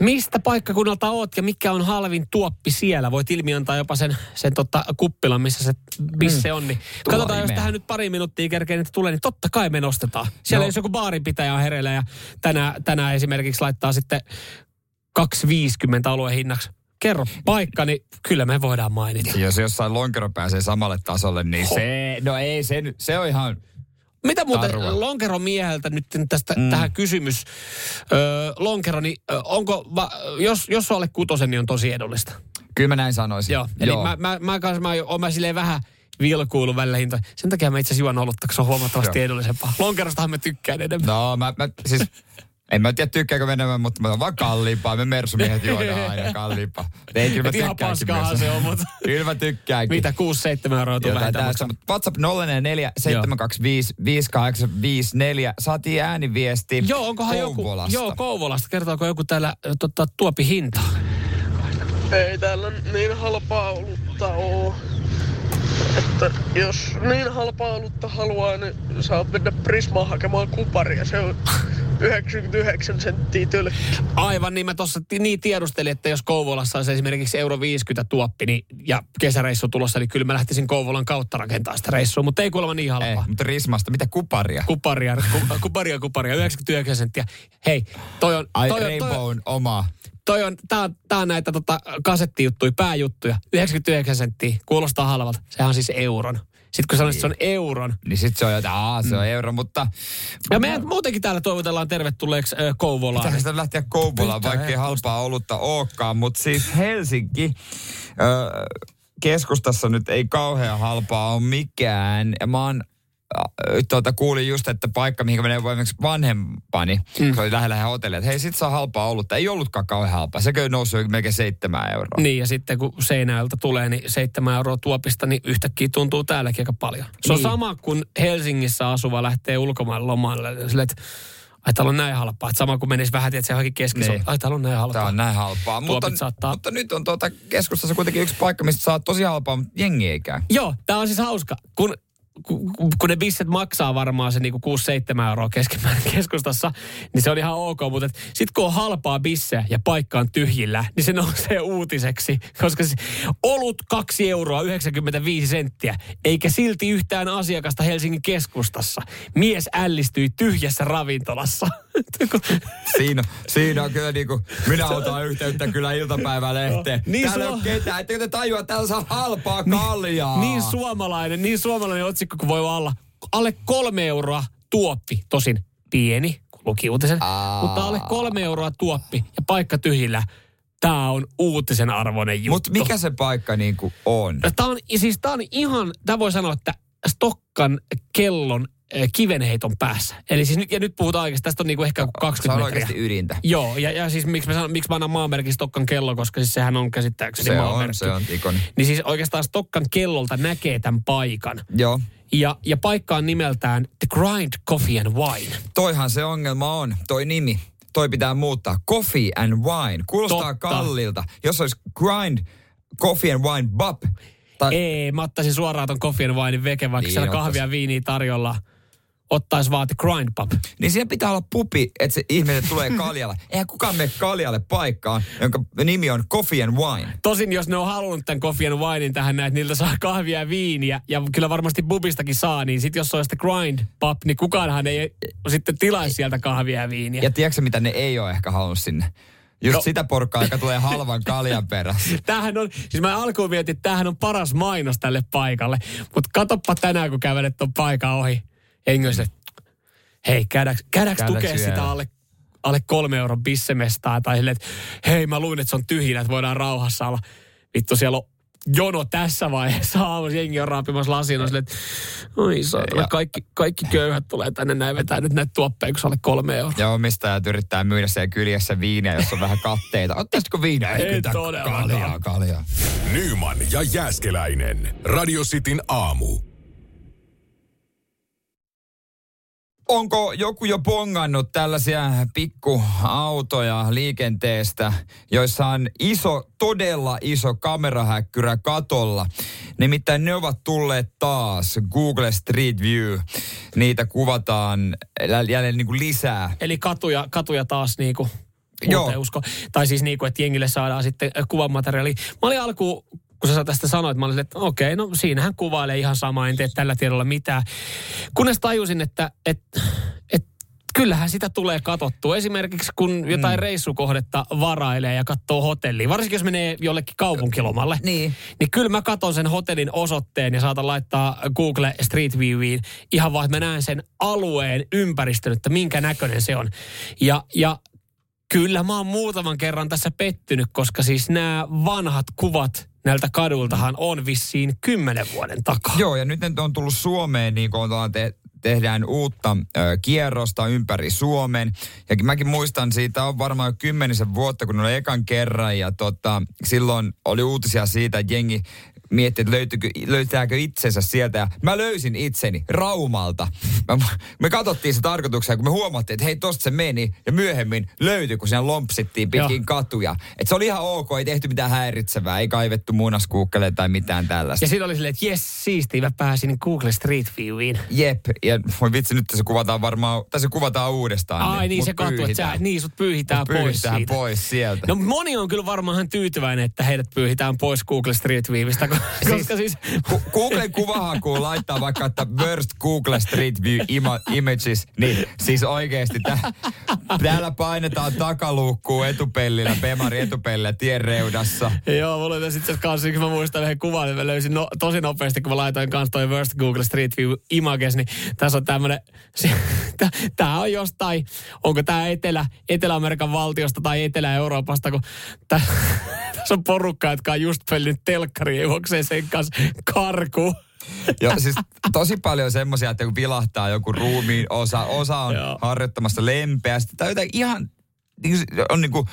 Mistä paikkakunnalta oot ja mikä on halvin tuoppi siellä? Voit ilmi antaa jopa sen, sen tota kuppilan, missä se bisse on. Niin katsotaan, jos tähän nyt pari minuuttia kerkeen että tulee, niin totta kai me nostetaan. Siellä No. jos joku baarinpitäjä on hereillä ja tänään, tänään esimerkiksi laittaa sitten 2,50 aluehinnaksi. Kerro paikka, niin kyllä me voidaan mainita. Jos jossain lonkero pääsee samalle tasolle, niin se, no ei se se on ihan, Mitä muuten Tarua. Lonkeron mieheltä nyt tästä mm. tähän kysymys. Öö, Lonkero, niin ö, onko, va, jos, jos on alle kutosen, niin on tosi edullista. kyllä mä näin sanoisin. Joo, eli mä, mä, mä, kanssa, mä, oon mä silleen vähän vilkuilu välillä hinta. Sen takia mä itse asiassa juon olutta, se on huomattavasti Joo. edullisempaa. Lonkerostahan mä tykkään enemmän. No mä, mä siis, en mä tiedä tykkääkö enemmän, mutta mä oon vaan kalliimpaa. Me mersumiehet <laughs> juodaan aina kalliimpaa. Ei, kyllä mä ihan myös. se on, mutta <laughs> Kyllä mä tykkäänkin. mitä 6-7 euroa tulee vähintään maksaa. mutta WhatsApp 044 725 5854. Saatiin ääniviesti Joo, onkohan joku, Kouvolasta. joo, Kouvolasta. Kertooko joku täällä tota, tuopi hintaa? Ei täällä niin halpaa olutta oo. Että jos niin halpaa olutta haluaa, niin saat mennä Prismaan hakemaan kuparia. Se on 99 senttiä tölkki. Aivan, niin mä tuossa niin tiedustelin, että jos Kouvolassa olisi esimerkiksi euro 50 tuoppi niin, ja kesäreissu tulossa, niin kyllä mä lähtisin Kouvolan kautta rakentaa sitä reissua, mutta ei kuulemma niin Ei, halpaa. mutta Rismasta, mitä kuparia? Kuparia, ku, kuparia, kuparia, 99 senttiä. Hei, toi on, Ai toi on, toi, Rainbow on oma. Toi on, tää, on- tää on näitä tota, kasettijuttuja, pääjuttuja. 99 senttiä, kuulostaa halvalta. Sehän on siis euron. Sitten kun sanoit, että se on euron. Niin sit se on jotain, aa se on Mm. euro, mutta... Ja meidän muutenkin täällä toivotellaan tervetulleeksi äh, Kouvolaan. Pitäisi sitä lähteä Kouvolaan, vaikka ei halpaa olutta olekaan. Mutta siis Helsinki, ö, keskustassa nyt ei kauhean halpaa ole mikään. Mä oon äh, Tuota, kuulin just, että paikka, mihin menee esimerkiksi vanhempani, mm. se oli lähellä hotellia, että hei, sit saa halpaa olutta. Ei ollutkaan kauhean halpaa. Sekö on noussut jo melkein seitsemän euroa. Niin, ja sitten kun Seinäjöltä tulee, niin seitsemän euroa tuopista, niin yhtäkkiä tuntuu täälläkin aika paljon. Se on Niin. sama, kun Helsingissä asuva lähtee ulkomaille lomalle. Sille, että ai täällä on näin halpaa. Sama kuin menisi vähän, että se johonkin keskissä. Niin. Ai täällä on näin halpaa. Tämä on näin halpaa. Mutta, saattaa- mutta nyt on tuota keskustassa kuitenkin yksi paikka, mistä saa tosi halpaa, mutta jengi ei käy. Joo, tämä on siis hauska. Kun, kun, ne bisset maksaa varmaan se niinku 6-7 euroa keskimäärin <laughs> keskustassa, niin se on ihan ok. Mutta sitten kun on halpaa bisseä ja paikka on tyhjillä, niin se nousee uutiseksi. <laughs> Koska se, olut 2 euroa 95 senttiä, eikä silti yhtään asiakasta Helsingin keskustassa. Mies ällistyi tyhjässä ravintolassa. <laughs> <laughs> Siinä, siinä on kyllä niinku, minä otan yhteyttä kyllä iltapäivälehteen. Niin Täällä ei suo- ole ketään, ettekö te tajua, että täällä saa halpaa kaljaa. Niin suomalainen, niin suomalainen otsikko kuin voi olla. Alle kolme euroa tuoppi, tosin pieni, kun luki uutisen, Aa. mutta alle kolme euroa tuoppi ja paikka tyhjillä. Tämä on uutisen arvoinen juttu. Mutta mikä se paikka niinku on? Tämä on, siis tää on ihan, tämä voi sanoa, että Stokkan kellon kivenheiton päässä. Eli siis nyt, ja nyt puhutaan oikeasti, tästä on niinku ehkä Se 20 on metriä. oikeasti ydintä. Joo, ja, ja siis miksi mä, sanon, miksi mä annan maanmerkin Stokkan kello, koska siis sehän on käsittääkseni Se on, maanmerkki. se on ikoni. Niin siis oikeastaan Stokkan kellolta näkee tämän paikan. Joo. Ja, ja paikka on nimeltään The Grind Coffee and Wine. Toihan se ongelma on, toi nimi. Toi pitää muuttaa. Coffee and wine. Kuulostaa Totta. kallilta. Jos olisi grind, coffee and wine, bub. Tai, Ei, mä ottaisin suoraan ton Coffee and Winein veke, vaikka Niin, siellä kahvia ja viiniä tarjolla. Ottaisi vaan The Grind Pub. Niin siellä pitää olla pupi, että se ihminen tulee <laughs> kaljalle. Eihän kukaan mene kaljalle paikkaan, jonka nimi on Coffee and Wine. Tosin jos ne on halunnut tämän Coffee and Winein tähän näin, että niiltä saa kahvia ja viiniä, ja kyllä varmasti pubistakin saa, niin sitten jos se on sitten Grind Pub, niin kukaanhan ei sitten tilaisi sieltä kahvia ja viiniä. Ja tiedätkö mitä ne ei ole ehkä halunnut sinne? Just No. no. sitä porukkaa, joka tulee halvan kaljan perässä. <laughs> Tämähän on, siis mä alkuun mietin, että tämähän on paras mainos tälle paikalle. Mutta katoppa tänään, kun kävelet ton paikan ohi. On silleen, hei, käydäänkö, käydäänkö Käydäänkö tukea siellä? sitä alle, alle kolme euron bissemestaa? Tai silleen, että hei, mä luin, että se on tyhjinä, että voidaan rauhassa olla. Vittu, siellä on jono tässä vaiheessa aamussa. Jengi on raapimassa lasin. On silleen, että oi saatana, Ja- kaikki, kaikki köyhät tulee tänne näin vetää nyt näitä tuoppeja, kun se alle kolme euroa. Ja omistajat yrittää myydä siellä kyljessä viiniä, jos on vähän katteita. Ottaisitko viiniä? Ei todellakaan. Kaljaa, kaljaa. Nyman ja Jääskeläinen. Radio Cityn aamu. Onko joku jo bongannut tällaisia pikkuautoja liikenteestä, joissa on iso, todella iso kamerahäkkyrä katolla? Nimittäin ne ovat tulleet taas. Google Street View. Niitä kuvataan jä- jälleen niin kuin lisää. Eli katuja, katuja taas niinku Joo. uuteen usko. Tai siis niinku, että jengille saadaan sitten äh, kuvamateriaali. Mä olin alkuun, kun sä tästä sanoit, mä olin, että okei, no siinähän kuvailee ihan sama, en tee tällä tiedolla mitään. Kunnes tajusin, että, että, että kyllähän sitä tulee katottua. Esimerkiksi kun jotain mm. reissukohdetta varailee ja katsoo hotellia, varsinkin jos menee jollekin kaupunkilomalle, Niin. niin kyllä mä katon sen hotellin osoitteen ja saatan laittaa Google Street Viewiin ihan vaan, että mä näen sen alueen ympäristön, että minkä näköinen se on. Ja, ja kyllä mä oon muutaman kerran tässä pettynyt, koska siis nämä vanhat kuvat näiltä kadultahan on vissiin kymmenen vuoden takaa. Joo, ja nyt ne on tullut Suomeen, niin kuin te, tehdään uutta ö, kierrosta ympäri Suomen. Ja mäkin muistan, siitä on varmaan jo kymmenisen vuotta, kun oli ekan kerran. Ja tota, silloin oli uutisia siitä, että jengi mietti, että löytyykö, löytääkö itsensä sieltä. Ja mä löysin itseni Raumalta. Mä, me katsottiin se tarkoituksena, kun me huomattiin, että hei, tosta se meni. Ja myöhemmin löytyi, kun siinä lompsittiin pitkin Joo. katuja. Että se oli ihan ok, ei tehty mitään häiritsevää, ei kaivettu muunaskuukkeleita tai mitään tällaista. Ja siinä oli silleen, että jes, siistiä, mä pääsin Google Street Viewiin. Jep, ja voi vitsi, nyt se kuvataan varmaan, tai se kuvataan uudestaan. Ai niin, mut se katu, että sä, niin sut pyyhitään, pois pyyhitään siitä. pois sieltä. No moni on kyllä varmaan tyytyväinen, että heidät pyyhitään pois Google Street Viewistä, koska siis... Ku- Googlen kuvahakuun laittaa vaikka, että worst Google Street View ima- images, niin siis oikeesti tä- täällä painetaan takaluukkuun etupellillä, Bemari etupellillä tien reudassa. Joo, mulla oli sitten kanssa, kun mä muistan yhden kuvan, niin mä löysin no, tosi nopeasti, kun mä laitoin kanssa toi Worst Google Street View Images, niin tässä on tämmönen, <laughs> tää on jostain, onko tää Etelä, Etelä-Amerikan valtiosta tai Etelä-Euroopasta, kun tä, tässä on porukka, jotka on just pelnyt telkkari ja juoksee sen kanssa karkuun. Joo, siis tosi paljon semmoisia, että kun vilahtaa joku ruumiin osa, osa on Joo. harjoittamassa lempeästi tai jotain ihan, on niin kuin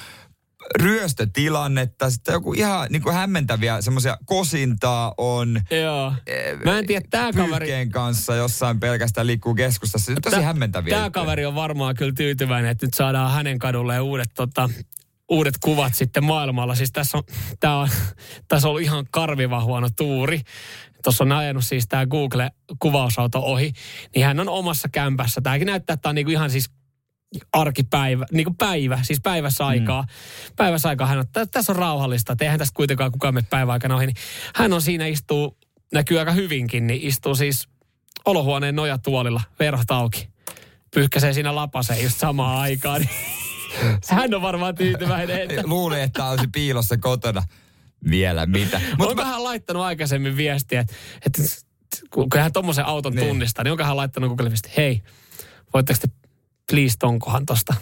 ryöstötilannetta, sitten joku ihan niin kuin hämmentäviä semmoisia kosintaa on. Joo. Mä en tiedä, tää kaveri... Kanssa jossain pelkästään liikkuu keskustassa. Se tosi Tää- hämmentäviä. Kaveri on varmaan kyllä tyytyväinen, että nyt saadaan hänen kadulleen uudet, tota, uudet kuvat sitten maailmalla. Siis tässä on, tää on, <laughs> tässä on ollut ihan karviva huono tuuri. Tuossa on ajanut siis tämä Google-kuvausauto ohi, niin hän on omassa kämpässä. Tämäkin näyttää, että tämä on niinku ihan siis arkipäivä, niin kuin päivä, siis päivässä aikaa. Mm. Päivässä aikaa hän on, tä- tässä on rauhallista, että eihän tästä kuitenkaan kukaan mene päiväaikana ohi. Niin hän on siinä istuu, näkyy aika hyvinkin, niin istuu siis olohuoneen nojatuolilla, verhot auki. Pyyhkäsee siinä lapaseen just samaan aikaan. Niin <laughs> <laughs> hän on varmaan tyytyväinen, että Luulin, että olisi piilossa kotona. Vielä mitä. Mutta onko hän laittanut aikaisemmin viestiä, että, että kun hän tuommoisen auton Niin. tunnistaa, niin onko hän laittanut Google viesti, hei, voitteko te please tonkohan tosta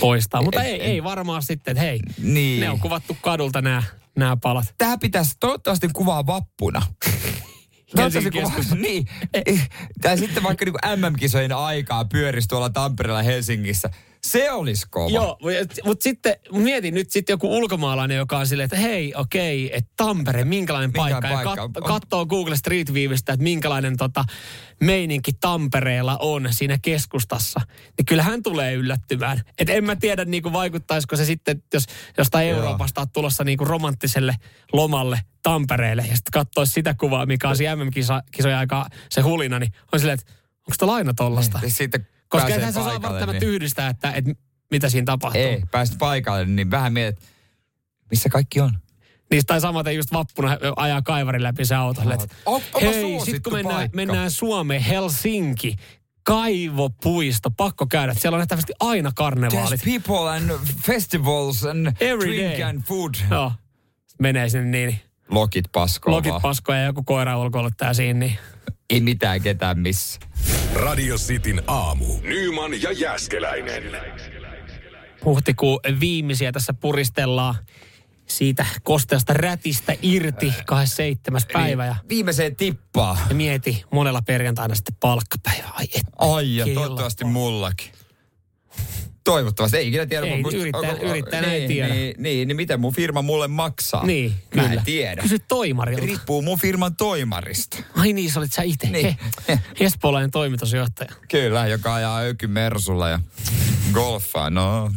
poistaa. Mutta ei, ei varmaan sitten, että hei, Niin. ne on kuvattu kadulta nämä, nämä palat. Tämä pitäisi toivottavasti kuvaa vappuna. <laughs> Toivottavasti kuvaa, <laughs> niin. Tai sitten vaikka niin MM-kisojen aikaa pyörisi tuolla Tampereella Helsingissä. Se olisi kova. Joo, mutta sitten mietin nyt sitten joku ulkomaalainen, joka on silleen, että hei, okei, että Tampere, minkälainen paikka. paikka? Ja kat, katsoo Google Street Viewistä, että minkälainen tota, meininki Tampereella on siinä keskustassa. Niin kyllä hän tulee yllättymään. Et en mä tiedä, niinku vaikuttaisiko se sitten, jos jostain Joo. Euroopasta on tulossa niinku romanttiselle lomalle Tampereelle ja sitten katsoisi sitä kuvaa, mikä on siinä MM-kisojen aikaa se hulina, niin on silleen, että Onko tämä aina tollasta? Siis siitä Koska eihän sä saa välttämättä niin. yhdistää, että, että mitä siinä tapahtuu. Ei, pääsit paikalle, niin vähän mietit, missä kaikki on. Niin, tai samaten just vappuna ajaa kaivarin läpi se auto. On- onpa Hei, sit kun mennään, paikka. mennään Suomeen, Helsinki, kaivopuisto, pakko käydä. Siellä on nähtävästi aina There's karnevaalit. people and festivals and Every drink day. and food. Joo. Menee sinne niin. Lokit paskoa Lokit vaan. paskoja ja joku koira ulkoiluttaa siinä. Niin. Ei mitään ketään missä. Radio Cityn aamu. Nyman ja Jäskeläinen. Huhtikuun viimeisiä tässä puristellaan siitä kosteasta rätistä irti 27. päivä. Ja, Viimeiseen tippaa. ja mieti monella perjantaina sitten palkkapäivä. Ai et. Ai ja toivottavasti mullakin. Toivottavasti, ei ikinä tiedä. Ei, mutta musta- yrittäjän- onko- yrittäjän ei niin, tiedä. Niin, niin, niin miten mun firma mulle maksaa? Niin, Mä kyllä. en tiedä. Kysy toimarilta. Riippuu mun firman toimarista. Ai niin, sä olit sä itse. Niin. He, Espoolainen toimitusjohtaja. Kyllä, joka ajaa öky Mersulla ja golfaa. No,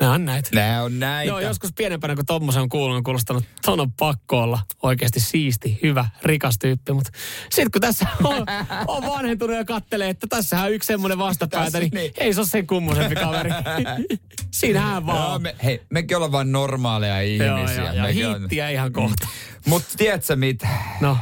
Nämä on näitä. nää on näitä. Joo, joskus pienempänä kun tommosen on kuullut, on kuulostanut, että ton on pakko olla oikeasti siisti, hyvä, rikas tyyppi. Mutta sitten kun tässä on, <laughs> on vanhentunut ja kattelee, että tässä on yksi semmoinen vastapäätä, niin, niin. ei se ole sen kummosempi kaveri. <laughs> Siinähän Joo, vaan. me, hei, mekin ollaan vaan normaaleja Joo, ihmisiä. ja, Mekin on- ihan kohta. Mutta tiedätkö mitä? No,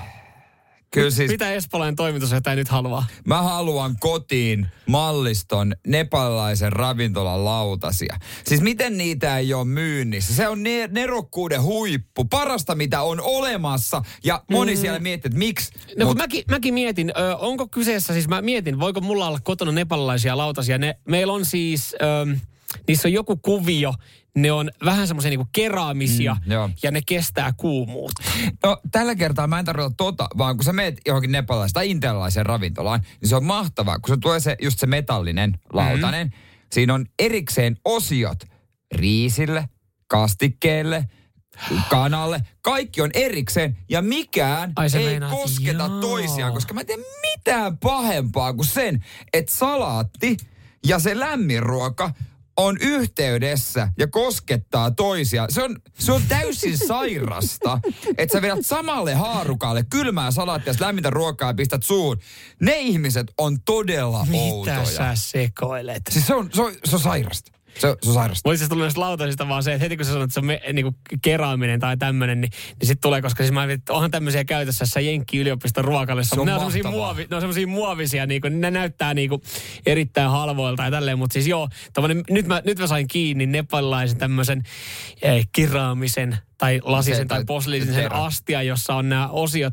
Kyllä siis mitä Espoolainen toimitusjohtaja nyt haluaa? mä haluan kotiin malliston nepalilaisen ravintolan lautasia. Siis miten niitä ei ole myynnissä? Se on ne- nerokkuuden huippu, parasta mitä on olemassa. Ja moni mm. siellä miettii, että miksi. No Mut- mäkin, mäkin mietin, ö, onko kyseessä, siis mä mietin, voiko mulla olla kotona nepalilaisia lautasia. Ne, meillä on siis, ö, niissä on joku kuvio, ne on vähän semmoisia niinku keraamisia Mm, joo. ja ne kestää kuumuutta. No tällä kertaa mä en tarkoita tota, vaan kun sä meet johonkin nepalaiseen tai intialaiseen ravintolaan, niin se on mahtavaa, kun se tulee se, just se metallinen lautanen. Mm-hmm. Siinä on erikseen osiot riisille, kastikkeelle, kanalle. Kaikki on erikseen ja mikään Ai ei meinaat, kosketa joo. toisiaan, koska mä en tiedä mitään pahempaa kuin sen, että salaatti ja se lämmin ruoka on yhteydessä ja koskettaa toisia. Se on, se on täysin <laughs> sairasta, että sä vedät samalle haarukalle kylmää salaattia ja lämmintä ruokaa ja pistät suuhun. Ne ihmiset on todella Mitä outoja. sä sekoilet? Siis se on, se on, se on sairasta. Se, se on sairasta. Voisi siis tulla näistä lautasista vaan se, että heti kun sä sanot, että se on me, niinku keraaminen tai tämmöinen, niin, niin sitten tulee, koska siis mä mietin, että onhan tämmöisiä käytössä jossain Jenkki-yliopiston ruokalissa. Se on ne, on muovi, ne on semmosia muovisia, niinku, ne näyttää niinku erittäin halvoilta ja tälleen. Mutta siis joo, tommonen, nyt, mä, nyt mä sain kiinni nepalilaisen tämmöisen eh, kiraamisen tai lasisen Se- tai posliinisen terä. astia, jossa on nämä osiot.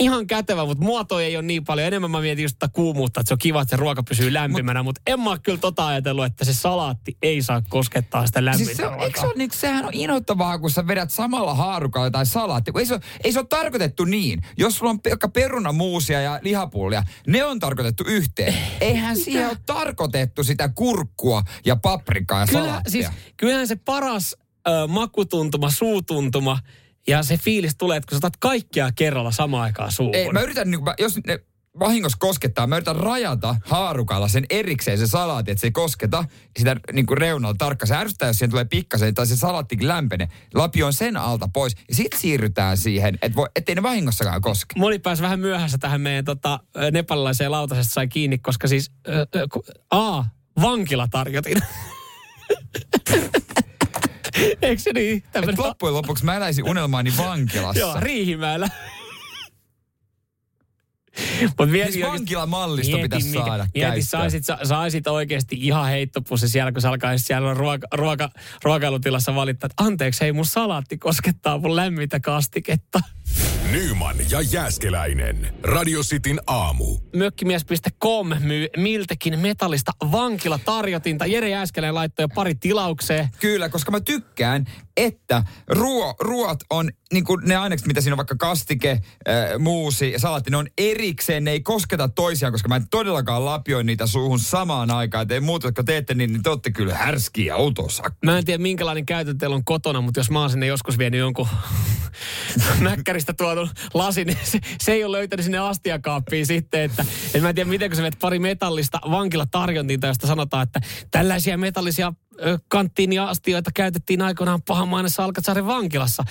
Ihan kätevä, mutta muoto ei ole niin paljon. Enemmän mä mietin just tätä kuumuutta, että se on kiva, että se ruoka pysyy lämpimänä, mutta en mä kyllä tota ajatellut, että se salaatti ei saa koskettaa sitä lämmintä Siis se, on- ruokaa. eikö se ole, niin, sehän on inhottavaa, kun sä vedät samalla haarukalla tai salaatti. Ei se, ei se ole tarkoitettu niin. Jos sulla on pelkkä perunamuusia ja lihapullia, ne on tarkoitettu yhteen. Eihän siihen ole tarkoitettu sitä kurkkua ja paprikaa ja Kyllä, salaattia. siis, kyllähän se paras ö, makutuntuma, suutuntuma ja se fiilis tulee, että kun sä otat kaikkia kerralla samaan aikaan suuhun. Ei, mä yritän, niin kuin, jos ne vahingossa koskettaa, mä yritän rajata haarukalla sen erikseen se salaatti, että se ei kosketa sitä niin kuin reunalla tarkkaan. Se ärsyttää, jos siihen tulee pikkasen tai se salaattikin lämpene. Lapioin sen alta pois ja sitten siirrytään siihen, että voi, ettei ne vahingossakaan koske. Moni pääsi vähän myöhässä tähän meidän tota, nepalilaiseen lautasesta sai kiinni, koska siis ö, ku- A, vankila tarjotin. <laughs> Eikö se niin? Tämmönen, loppujen lopuksi mä eläisin unelmaani vankilassa. joo, Riihimäellä. Mut mieti, Siis vankilamallisto pitäisi saada mieti käyttöön. saisit, sa, saisit oikeasti ihan heittopussi siellä, kun sä alkaisit siellä ruoka, ruoka, ruokailutilassa valittaa, että anteeksi, hei mun salaatti koskettaa mun lämmintä kastiketta. Nyman ja Jäskeläinen. Radio Cityn aamu. Mökkimies.com myy miltäkin metallista vankilatarjotinta. Jere Jääskeläinen laittoi jo pari tilaukseen. Kyllä, koska mä tykkään, että ruo, ruoat on, niin kuin ne ainekset, mitä siinä on vaikka kastike, äh, muusi ja salaatti, ne on erikseen, ne ei kosketa toisiaan, koska mä en todellakaan lapioi niitä suuhun samaan aikaan. Te muut, jotka teette niin, niin te olette kyllä härskiä ja autosakka. Mä en tiedä, minkälainen käytö teillä on kotona, mutta jos mä oon sinne joskus vienyt jonkun <laughs> mäkkäristä tuotun lasin, niin se, se ei ole löytänyt sinne astiakaappiin sitten. Että, että mä en tiedä, miten kun sä pari metallista vankilatarjontinta, josta sanotaan, että tällaisia metallisia kanttiiniastioita käytettiin aikoinaan pahamainessa Alcatzarin vankilassa.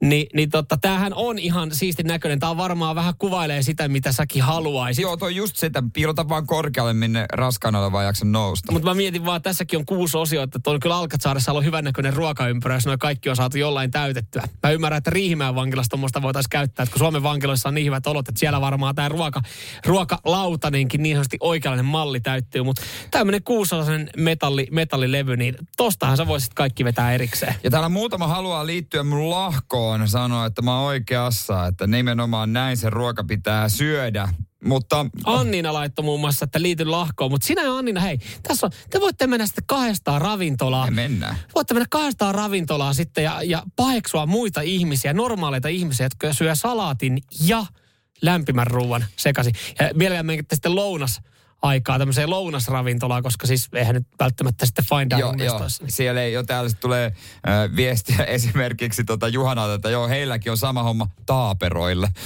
Niin, niin totta, tämähän on ihan siistin näköinen. Tämä on varmaan vähän kuvailee sitä, mitä säkin haluaisit. Joo, toi just sitä, piilota vaan korkealle, minne raskaana oleva jaksa nousta. Mutta mä mietin vaan, että tässäkin on kuusi osio, että tuolla kyllä Alcatsaaressa on hyvännäköinen ruokaympyrä, jos noin kaikki on saatu jollain täytettyä. Mä ymmärrän, että Riihimäen vankilassa tuommoista voitaisiin käyttää, että kun Suomen vankiloissa on niin hyvät olot, että siellä varmaan tämä ruoka, ruokalautanenkin niin sanotusti oikeanlainen malli täyttyy. Mutta tämmöinen kuusosainen metalli, metallilevy, niin tostahan sä voisit kaikki vetää erikseen. Ja täällä muutama haluaa liittyä mun lahkoon, sanoa, että mä oon oikeassa, että nimenomaan näin se ruoka pitää syödä. Mutta Annina laittoi muun muassa, että liity lahkoon, mutta sinä ja Annina, hei, tässä on, te voitte mennä sitten kahdestaan ravintolaa. me mennään. Voitte mennä kahdestaan ravintolaa sitten ja, ja paheksua muita ihmisiä, normaaleita ihmisiä, jotka syö salaatin ja lämpimän ruoan sekaisin. Ja mielellään menkää sitten lounas aikaa tämmöiseen lounasravintolaan, koska siis eihän nyt välttämättä sitten fine Joo, dining joo. mestoissa. Siellä ei jo täällä tulee äh, viestiä <laughs> esimerkiksi tota Juhanalta, että joo, heilläkin on sama homma taaperoille. <laughs>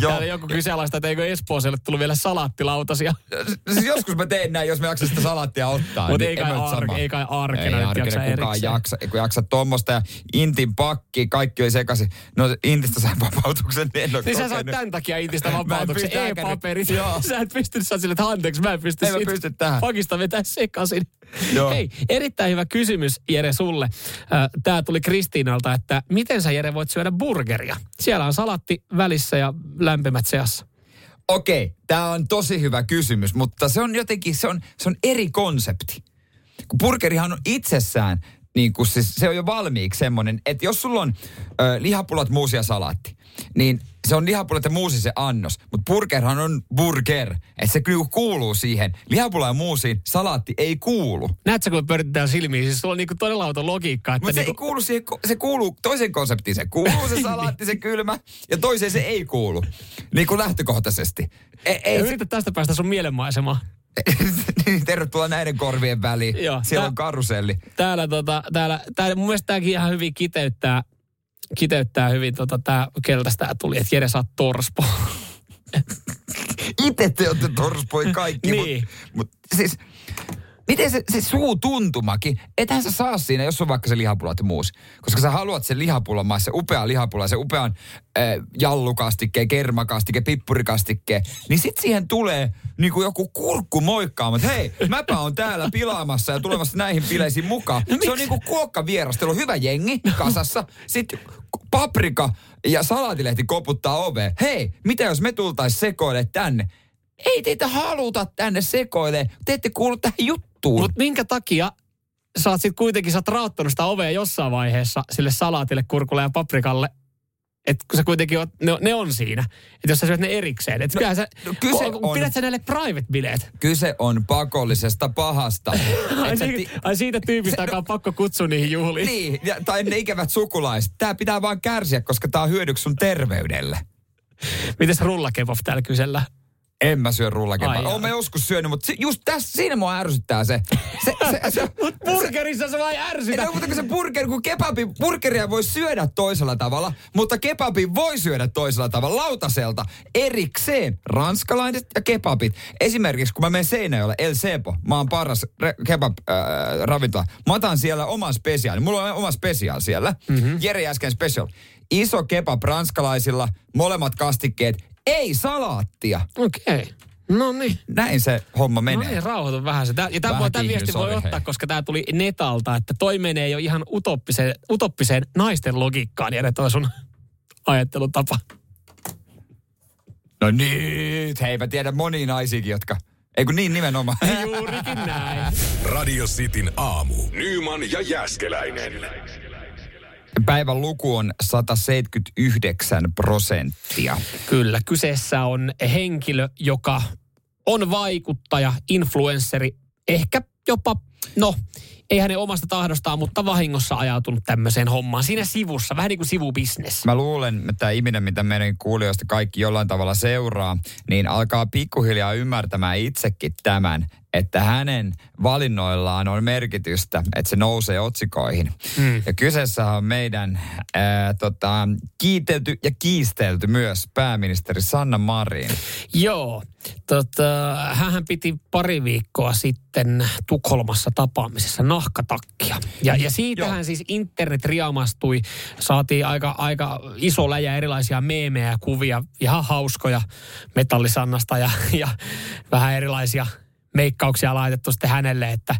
Joo. Täällä joku kyseenalaista, että eikö Espooselle tullut vielä salaattilautasia. <laughs> siis joskus mä teen näin, jos mä jaksan sitä salaattia ottaa. Mutta niin ei, kai ei kai arkena Ei nyt arkena jaksa kukaan erikseen. jaksa, kun jaksa tuommoista. Ja Intin pakki, kaikki oli sekaisin. No Intistä sain vapautuksen, niin en ole Niin sä saat tämän takia Intistä vapautuksen e-paperit. Joo. Sä et pystynyt sä sille, että anteeksi, mä en pysty En mä pysty tähän. pakista vetää sekaisin. Joo. Hei, erittäin hyvä kysymys Jere sulle. Tämä tuli Kristiinalta, että miten sä Jere voit syödä burgeria? Siellä on salatti välissä ja lämpimät seassa. Okei, tämä on tosi hyvä kysymys, mutta se on jotenkin, se on, se on eri konsepti. Kun burgerihan on itsessään, niin kuin siis, se on jo valmiiksi semmoinen, että jos sulla on ö, lihapulat, muusi ja salaatti, niin se on lihapulat ja muusi se annos. Mutta burgerhan on burger, että se kyllä kuuluu siihen. Lihapula ja muusiin salaatti ei kuulu. Näetkö, kun pyöritetään silmiin? Siis sulla on niinku todella auto logiikka. Mutta se ei niinku, kuulu siihen, se kuuluu toisen konseptiin. Se kuuluu se <laughs> salaatti, se kylmä, ja toiseen se ei kuulu. Niin kuin lähtökohtaisesti. Ei, ei se, yritä tästä päästä sun mielenmaisemaan. <laughs> Tervetuloa näiden korvien väliin. Joo. Siellä Tää- on karuselli. Täällä, tota, täällä, täällä mun mielestä tämäkin ihan hyvin kiteyttää, kiteyttää hyvin tota, tää, keltä tää tuli, että Jere saa torspo. <laughs> Itse te olette torspoi kaikki. Niin. Mut, mut siis, miten se, se suutuntumakin, ethän sä saa siinä, jos on vaikka se lihapulat ja muusi. Koska sä haluat sen lihapulan maissa, se upea lihapula, se upean äh, jallukastikkeen, kermakastikkeen, pippurikastikkeen. Niin sit siihen tulee niin kuin joku kurkku moikkaama, että hei, mäpä on täällä pilaamassa ja tulemassa näihin bileisiin mukaan. No se on niin kuin kuokkavierastelu, hyvä jengi kasassa. Sitten paprika ja salaatilehti koputtaa oveen. Hei, mitä jos me tultais sekoille tänne? Ei teitä haluta tänne sekoille. Te ette kuulu tähän juttuun. Mutta minkä takia sä oot sit kuitenkin sä oot raottanut sitä ovea jossain vaiheessa sille salaatille, kurkulle ja paprikalle, että kun sä kuitenkin oot, ne, ne on siinä. Että jos sä syöt ne erikseen. Että no, sä, no kyse kun- on- Pidät sä näille private-bileet? Kyse on pakollisesta pahasta. <laughs> Ai, Et sä si- ti- ai siitä tyypistä, <laughs> joka on pakko kutsua niihin juhliin. niin, ja, tai ne ikävät sukulaiset. Tää pitää vaan kärsiä, koska tää on hyödyksi sun terveydelle. Mites rullakebab täällä kysellä? En mä syö jaa. Oon mä joskus syönyt, mutta si- just tässä, siinä mua ärsyttää se. se, se, se <laughs> Mut burgerissa se vaan Ei, ärsytä. no, mutta kun se burger, kun kebabi, burgeria voi syödä toisella tavalla, mutta kebabi voi syödä toisella tavalla lautaselta erikseen. Ranskalaiset ja kebabit. Esimerkiksi kun mä menen Seinäjoelle, El Sepo, mä oon paras re- kebab äh, ravintola. Mä otan siellä oman spesiaalin. Mulla on oma spesiaal siellä. Mm-hmm. Jere äsken special. Iso kebab ranskalaisilla, molemmat kastikkeet, ei salaattia. Okei. Okay. No niin. Näin se homma No menee. niin, rauhoitu vähän se. Tää, ja tämä Vähän tämä viesti voi ottaa, koska tämä tuli netalta, että toi menee jo ihan utoppiseen, utoppiseen naisten logiikkaan, ja toi sun <laughs> ajattelutapa. No nyt, hei mä tiedän monia naisiakin, jotka... Ei kun niin nimenomaan. <laughs> Juurikin näin. Radio Cityn aamu. Nyman ja Jäskeläinen. Päivän luku on 179 prosenttia. Kyllä, kyseessä on henkilö, joka on vaikuttaja, influensseri, ehkä jopa, no, ei hänen omasta tahdostaan, mutta vahingossa ajautunut tämmöiseen hommaan. Siinä sivussa, vähän niin kuin sivubisnes. Mä luulen, että tämä ihminen, mitä meidän kuulijoista kaikki jollain tavalla seuraa, niin alkaa pikkuhiljaa ymmärtämään itsekin tämän, että hänen valinnoillaan on merkitystä, että se nousee otsikoihin. Mm. Ja kyseessä on meidän ää, tota, kiitelty ja kiistelty myös pääministeri Sanna Marin. Joo, tota, hän piti pari viikkoa sitten Tukholmassa tapaamisessa nahkatakkia. Ja, ja siitähän Joo. siis internet riamastui, saatiin aika, aika iso läjä erilaisia meemejä ja kuvia, ihan hauskoja metallisannasta ja, ja vähän erilaisia meikkauksia laitettu sitten hänelle, että,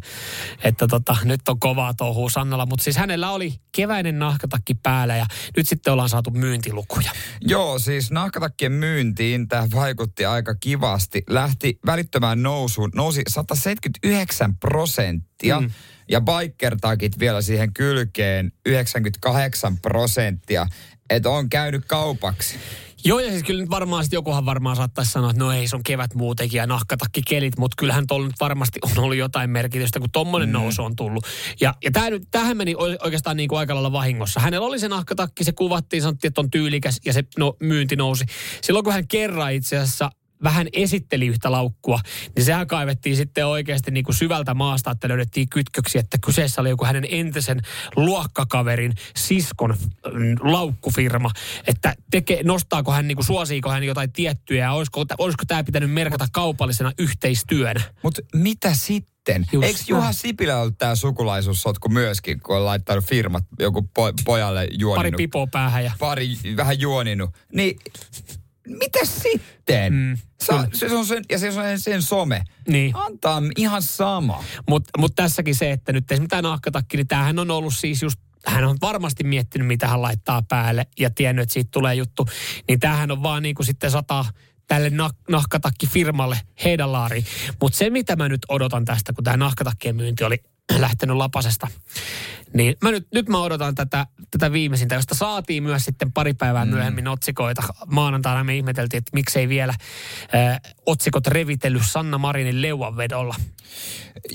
että tota, nyt on kovaa touhua Sannalla. Mutta siis hänellä oli keväinen nahkatakki päällä ja nyt sitten ollaan saatu myyntilukuja. Joo, siis nahkatakkien myyntiin tämä vaikutti aika kivasti. Lähti välittömään nousuun, nousi 179 prosenttia. Mm. Ja bikertakit vielä siihen kylkeen 98 prosenttia. Että on käynyt kaupaksi. Joo, ja siis kyllä nyt varmaan sit jokuhan varmaan saattaisi sanoa, että no ei, se on kevät muutenkin ja nahkatakki kelit, mutta kyllähän tuolla nyt varmasti on ollut jotain merkitystä, kun tommonen mm. nousu on tullut. Ja, ja täh, tähän meni oikeastaan niin kuin aika lailla vahingossa. Hänellä oli se nahkatakki, se kuvattiin, sanottiin, että on tyylikäs ja se no, myynti nousi. Silloin kun hän kerran itse asiassa vähän esitteli yhtä laukkua, niin sehän kaivettiin sitten oikeasti niin kuin syvältä maasta, että löydettiin kytköksiä, että kyseessä oli joku hänen entisen luokkakaverin siskon mm, laukkufirma, että teke, nostaako hän, niin kuin, suosiiko hän jotain tiettyä ja olisiko, olisiko tämä pitänyt merkata kaupallisena yhteistyönä. Mutta mitä sitten? Just Eikö Juha Sipilä ollut tämä sukulaisuussotku myöskin, kun on laittanut firmat joku po, pojalle juoninut? Pari pipoa päähän ja... Pari vähän juoninut. Niin mitä sitten? Mm. Sa, se on sen, ja se on sen some. Niin. Antaa ihan sama. Mutta mut tässäkin se, että nyt esimerkiksi tämä nahkatakki, niin tämähän on ollut siis just hän on varmasti miettinyt, mitä hän laittaa päälle ja tiennyt, että siitä tulee juttu. Niin tämähän on vaan niin kuin sitten sata tälle nah- nahkatakki firmalle heidän laariin. Mutta se, mitä mä nyt odotan tästä, kun tämä nahkatakkien myynti oli <clears throat> lähtenyt lapasesta, niin mä nyt, nyt mä odotan tätä, tätä viimeisintä, josta saatiin myös sitten pari päivää mm. myöhemmin otsikoita. Maanantaina me ihmeteltiin, että miksei vielä äh, otsikot revitellyt Sanna Marinin leuanvedolla.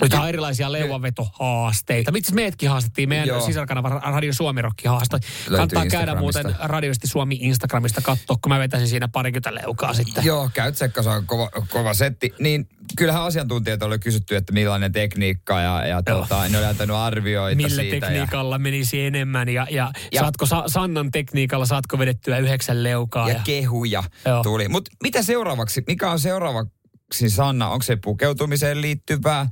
Nyt on erilaisia leuanvetohaasteita. Itse meidätkin haastettiin. Meidän Joo. sisarkanava Radio Suomi Rokki haastoi. Kannattaa käydä muuten Radiosti Suomi Instagramista katsoa, kun mä vetäisin siinä parikymmentä leukaa sitten. Joo, käy tsekka, se on kova, kova setti. Niin kyllähän asiantuntijat oli kysytty, että millainen tekniikka ja, ja tuota, ne oli antanut arvioita Millä siitä. tekniikalla ja... menisi enemmän ja, ja, ja saatko Sa- Sannan tekniikalla, saatko vedettyä yhdeksän leukaa. Ja, ja... kehuja Joo. tuli. Mutta mitä seuraavaksi? Mikä on seuraavaksi Sanna? Onko se pukeutumiseen liittyvää?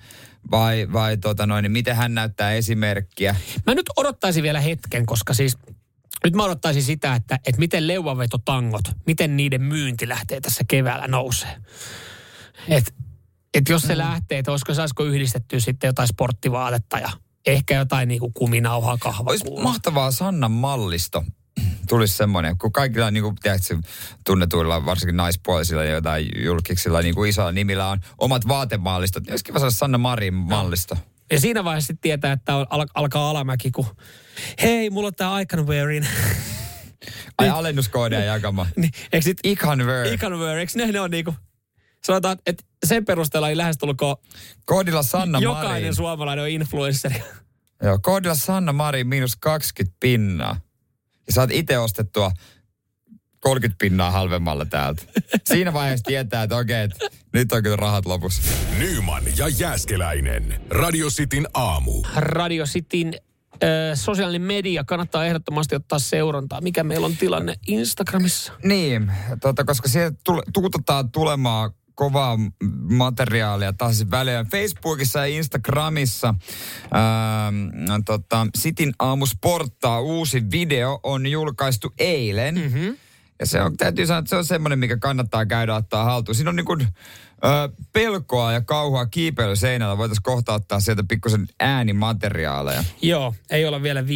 vai, vai tota noin, niin miten hän näyttää esimerkkiä? Mä nyt odottaisin vielä hetken, koska siis nyt mä odottaisin sitä, että, että miten leuvanvetotangot, miten niiden myynti lähtee tässä keväällä nousee. Et, et jos se mm. lähtee, että olisiko, saisiko yhdistettyä sitten jotain sporttivaatetta ja ehkä jotain niin kuin kuminauhaa kahvaa. Olisi mahtavaa Sannan mallisto <clears throat> tulisi semmoinen, kun kaikilla niin kuin, tiedätkö, tunnetuilla, varsinkin naispuolisilla ja jotain julkiksilla niin kuin isoilla nimillä on omat vaatemallistot, niin olisi kiva saada Sanna Marin mallisto. No. Ja siinä vaiheessa sitten tietää, että on, al- alkaa alamäki, kun hei, mulla on tää Iconwearin. <laughs> Ai alennuskoodia jakamaan. <laughs> Niin, eikö sit, Iconwear. Iconwear, eikö ne, ne on niinku, sanotaan, että sen perusteella ei lähestulkoon Koodilla Sanna jokainen Marin. suomalainen on influenssari. Joo, koodilla Sanna Marin miinus 20 pinnaa. Ja saat itse ostettua 30 pinnaa halvemmalla täältä. Siinä vaiheessa tietää, että okei, että nyt on kyllä rahat lopussa. Nyman ja Jääskeläinen. Radio Cityn aamu. Radio Cityn äh, sosiaalinen media kannattaa ehdottomasti ottaa seurantaa. Mikä meillä on tilanne Instagramissa? Niin, tota, koska siellä tule, tuutetaan tulemaan kovaa materiaalia taas väliä. Facebookissa ja Instagramissa ää, tota, Sitin aamusporttaa uusi video on julkaistu eilen. Mm-hmm. Ja se on, täytyy sanoa, että se on semmoinen, mikä kannattaa käydä ottaa haltuun. Siinä on niin kuin, ö, pelkoa ja kauhua kiipeily seinällä. Voitaisiin kohta ottaa sieltä pikkusen äänimateriaaleja. Joo, ei olla vielä 15.2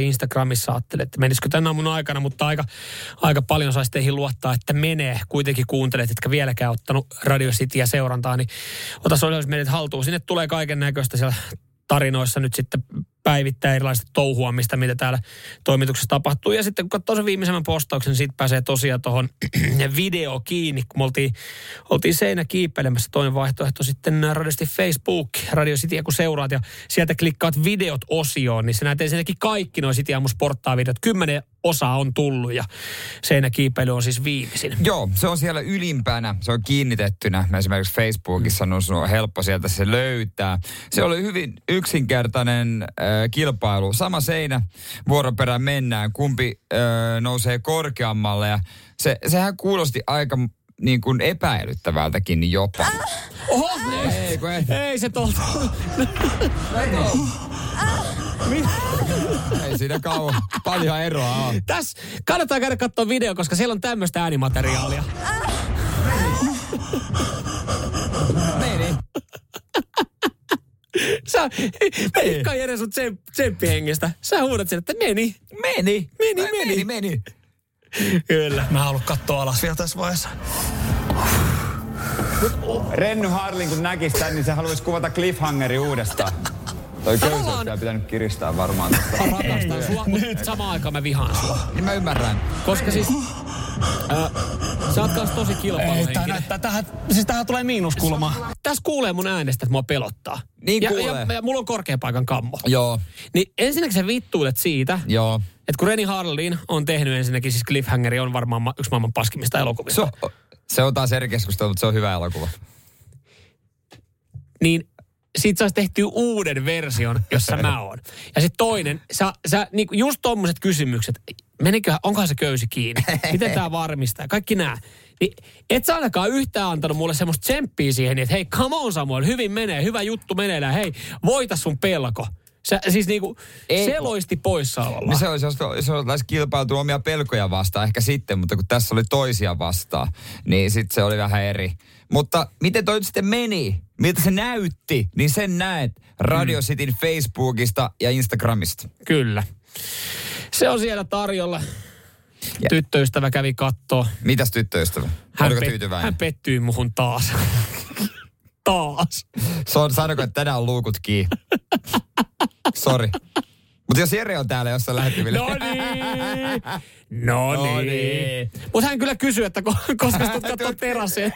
Instagramissa. Ajattelin, että menisikö tämän aamun aikana, mutta aika, aika paljon saisi teihin luottaa, että menee. Kuitenkin kuuntelet, etkä vieläkään ottanut Radio Cityä seurantaa, niin ota meidät haltuun. Sinne tulee kaiken näköistä siellä tarinoissa nyt sitten päivittää erilaista touhuamista, mitä täällä toimituksessa tapahtuu. Ja sitten kun katsoo sen viimeisemmän postauksen, niin siitä pääsee tosiaan tuohon <clears throat> video kiinni, kun me oltiin, oltiin seinä kiipeilemässä. Toinen vaihtoehto sitten radiosti Facebook, Radio City, kun seuraat ja sieltä klikkaat videot osioon, niin se näet ensinnäkin kaikki nuo City Aamu videot. Kymmenen osa on tullut ja seinäkiipeily on siis viimeisin. Joo, se on siellä ylimpänä, se on kiinnitettynä. Esimerkiksi Facebookissa on, se on helppo sieltä se löytää. Se oli hyvin yksinkertainen äh, kilpailu. Sama seinä, vuoroperään mennään, kumpi äh, nousee korkeammalle. Ja se, sehän kuulosti aika niin kuin epäilyttävältäkin jopa. Oho, Ei, kun ei. ei se tuolta. Ei siinä kauan paljon eroa ole. Tässä kannattaa käydä katsoa video, koska siellä on tämmöistä äänimateriaalia. Meni. Sä, Veikka Jere sun tsem, tsemppihengestä. Sä huudat sen, että meni. Meni. Meni, meni. meni. meni. Kyllä. Mä haluan katsoa alas vielä tässä vaiheessa. Renny Harlin, kun näkisi tän, niin se haluaisi kuvata cliffhangeri uudestaan. Toi olisi pitänyt kiristää varmaan. Mä rakastan sua, mutta samaan aikaan mä vihaan sua. Niin mä ymmärrän. Koska siis... Äh, sä oot kans tosi Ei, tää kilpailuhenkinen. näyttää, tähän, siis tähän tulee miinuskulma. Tässä kuulee mun äänestä, että mua pelottaa. Niin ja, kuulee. ja, ja, mulla on korkean paikan kammo. Joo, Niin ensinnäkin sä vittuilet siitä, joo. Että kun Reni Harlin on tehnyt ensinnäkin, siis Cliffhangeri on varmaan ma- yksi maailman paskimmista elokuvista. Se on, se on taas eri keskustelu, mutta se on hyvä elokuva. niin siitä saisi tehty uuden version, jossa mä oon. Ja sitten toinen, sä, sä niinku just tommoset kysymykset, meniköhän, onkohan se köysi kiinni? Miten tämä varmistaa? Kaikki nämä. Niin et sä ainakaan yhtään antanut mulle semmoista tsemppiä siihen, että hei, come on Samuel, hyvin menee, hyvä juttu menee, hei, voita sun pelko. Sä, siis niinku, Ei. se loisti poissaololla. Niin se olisi, jos, jos olisi kilpailtu omia pelkoja vastaan ehkä sitten, mutta kun tässä oli toisia vastaan, niin sitten se oli vähän eri. Mutta miten toi sitten meni? Miltä se näytti? Niin sen näet Radio Cityn Facebookista ja Instagramista. Kyllä. Se on siellä tarjolla. Ja- Tyttöystävä kävi kattoo. Mitäs tyttöystävä? Hän, Oliko pet- tyytyväinen? hän pettyi muhun taas. Taas. Se on, sanoko, että tänään on luukut kiinni. Sori. Mutta jos Jere on täällä jossain lähettyvillä. No niin. No No niin. niin. Mutta hän kyllä kysyi, että ko- koska sä katsoa terasseen.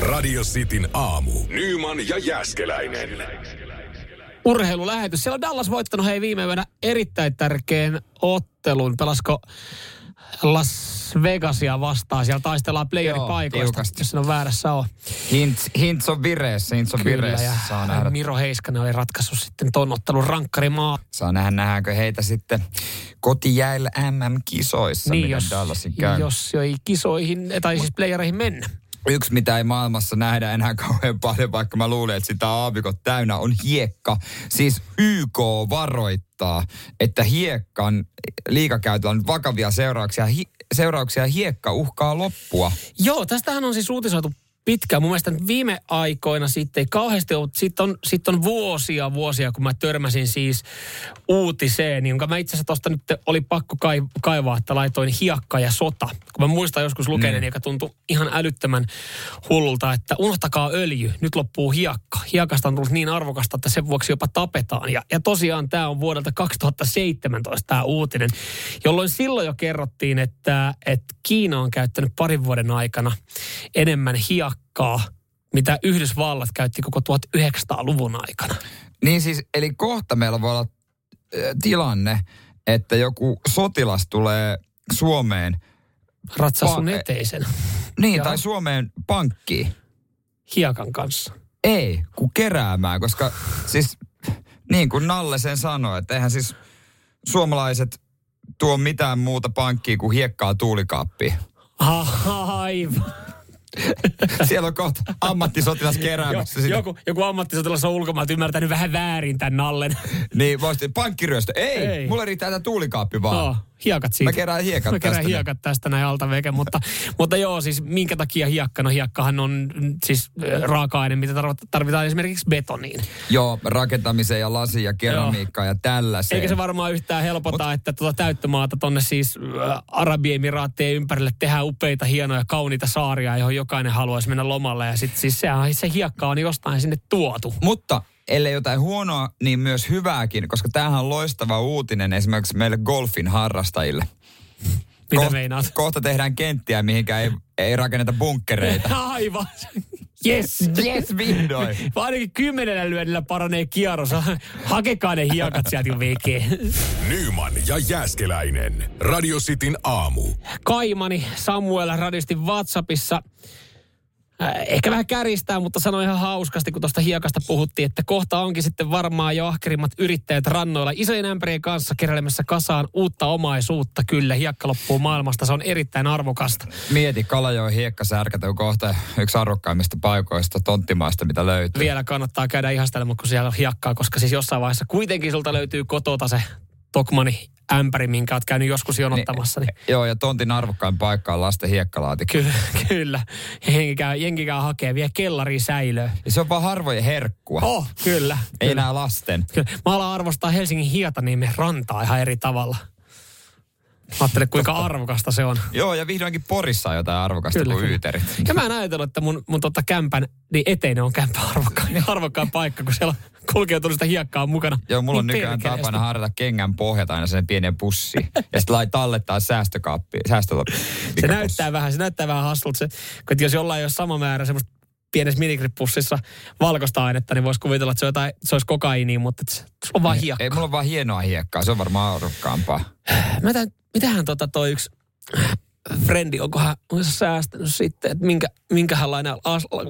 Radio Cityn aamu. Nyman ja Jäskeläinen. Urheilulähetys. Siellä on Dallas voittanut hei viime yönä erittäin tärkeän ottelun. Pelasko Las Vegasia vastaan. Siellä taistellaan playeripaikoista, jos ole väärässä on. Hintz, Hintz on vireessä, Hintz on Kyllä, vireessä. ja Saa nähdä, Miro Heiskanen oli ratkaissut sitten ton ottelun rankkarimaa. saa nähdä, nähdäänkö heitä sitten kotijäillä MM-kisoissa, Niin, jos, Dallasin käy. jos jo ei kisoihin, tai siis playereihin mennä. Yksi, mitä ei maailmassa nähdä enää <laughs> kauhean paljon, vaikka mä luulen, että sitä aavikot täynnä, on hiekka. Siis YK varoittaa, että hiekkan liikakäytöllä on vakavia seurauksia. Hi, seurauksia hiekka uhkaa loppua. Joo, tästähän on siis uutisoitu pitkään. Mun mielestä viime aikoina sitten ei kauheasti ollut, sitten on, sit on vuosia vuosia, kun mä törmäsin siis uutiseen, jonka mä itse asiassa tuosta nyt oli pakko kai- kaivaa, että laitoin hiekka ja sota. Kun mä muistan joskus lukeneeni, Niin. joka tuntui ihan älyttömän hullulta, että unohtakaa öljy, nyt loppuu hiekka. Hiekasta on tullut niin arvokasta, että sen vuoksi jopa tapetaan. Ja, ja tosiaan tämä on vuodelta 2017 tämä uutinen, jolloin silloin jo kerrottiin, että, että Kiina on käyttänyt parin vuoden aikana enemmän hiekkaa, mitä Yhdysvallat käytti koko 1900-luvun aikana. Niin siis, eli kohta meillä voi olla äh, tilanne, että joku sotilas tulee Suomeen, Ratsaa sun eteisen niin, Joo. tai Suomeen pankkiin. hiekan kanssa. Ei, kun keräämään, koska siis niin kuin Nalle sen sanoi, että eihän siis suomalaiset tuo mitään muuta pankkiin kuin hiekkaa tuulikaappiin. Aivan. <laughs> Siellä on kohta ammattisotilas keräämässä sitä. Joku, joku ammattisotilas on ulkomailta ymmärtänyt vähän väärin tämän nallen. Niin, voisi pankkiryöstö. Ei, Ei. Mulle riittää tämä tuulikaappi vaan. Oh, hiekat siitä. Mä kerään hiekat Mä kerään tästä näin. hiekat tästä näin alta veke, mutta, mutta joo, siis minkä takia hiekka? No hiekkahan on mm, siis äh, raaka-aine, mitä tarvit- tarvitaan esimerkiksi betoniin. Joo, rakentamiseen ja lasi ja keramiikkaan ja tällaiseen. Eikä se varmaan yhtään helpota, Mut, että tuota täyttömaata tonne siis äh, Arabiemiraattien ympärille tehdään upeita, hienoja, kauniita saaria, johon jokainen haluaisi mennä lomalle. Ja sitten siis sehän, se hiekka on jostain sinne tuotu. Mutta ellei jotain huonoa, niin myös hyvääkin, koska tämähän on loistava uutinen esimerkiksi meille golfin harrastajille. Mitä meinaat? Kohta tehdään kenttiä, mihinkä ei, ei rakenneta bunkkereita. <laughs> Aivan. Yes. yes, vihdoin. Ainakin kymmenellä lyönnillä paranee kierros. Hakekaa ne hiekat sieltä jo veke. Nyman ja Jääskeläinen. Radio Cityn aamu. Kaimani Samuel radisti WhatsAppissa. Äh, Ehkä vähän käristää, mutta sanoi ihan hauskasti, kun tuosta hiekasta puhuttiin, että kohta onkin sitten varmaan jo ahkerimmat yrittäjät rannoilla isojen ämpärien kanssa keräilemässä kasaan uutta omaisuutta. Kyllä, hiekka loppuu maailmasta, se on erittäin arvokasta. Mieti Kalajoen hiekkasärkät on kohta yksi arvokkaimmista paikoista tonttimaista, mitä löytyy. Vielä kannattaa käydä ihastelemassa, kun siellä on hiekkaa, koska siis jossain vaiheessa kuitenkin sulta löytyy kotota se Tokmani ämpäri, minkä oot käynyt joskus jonottamassa. Niin, Joo, ja tontin arvokkain paikka on lasten hiekkalaatikko. Ky- kyllä. Jenki käy, jenki käy hakee vielä kellariin säilöä. Ja se on vaan harvojen herkkua. Oh, kyllä. Ei kyllä. enää lasten. Kyllä. Mä alan arvostaa Helsingin Hietaniemen rantaa ihan eri tavalla. Ajattele, kuinka arvokasta se on. Joo, ja vihdoinkin Porissa on jotain arvokasta Kyllä, kuin yyterit. Ja mä en ajatellut, että mun, mun tota kämpän, niin eteinen on kämpän arvokkain, arvokkain paikka, kun siellä kulkeutunut sitä hiekkaa mukana. Joo, mulla on Niin nykyään perkeleesti. tapana harjata kengän pohjat aina sen pienen pussiin. ja sitten lai tallettaa säästökaappi. Säästölappi. Se näyttää vähän, se näyttää vähän hassulta. Se, kun jos jollain ei ole sama määrä semmoista pienessä minigrippussissa valkoista ainetta, niin voisi kuvitella, että se, on jotain, se olisi kokaiiniin, mutta se, on vaan hiekka. Ei, mulla on vaan hienoa hiekkaa. Se on varmaan arvokkaampaa. Mä tämän, mitähän tota toi yksi frendi, onkohan onko se säästänyt sitten, että minkä, minkälainen,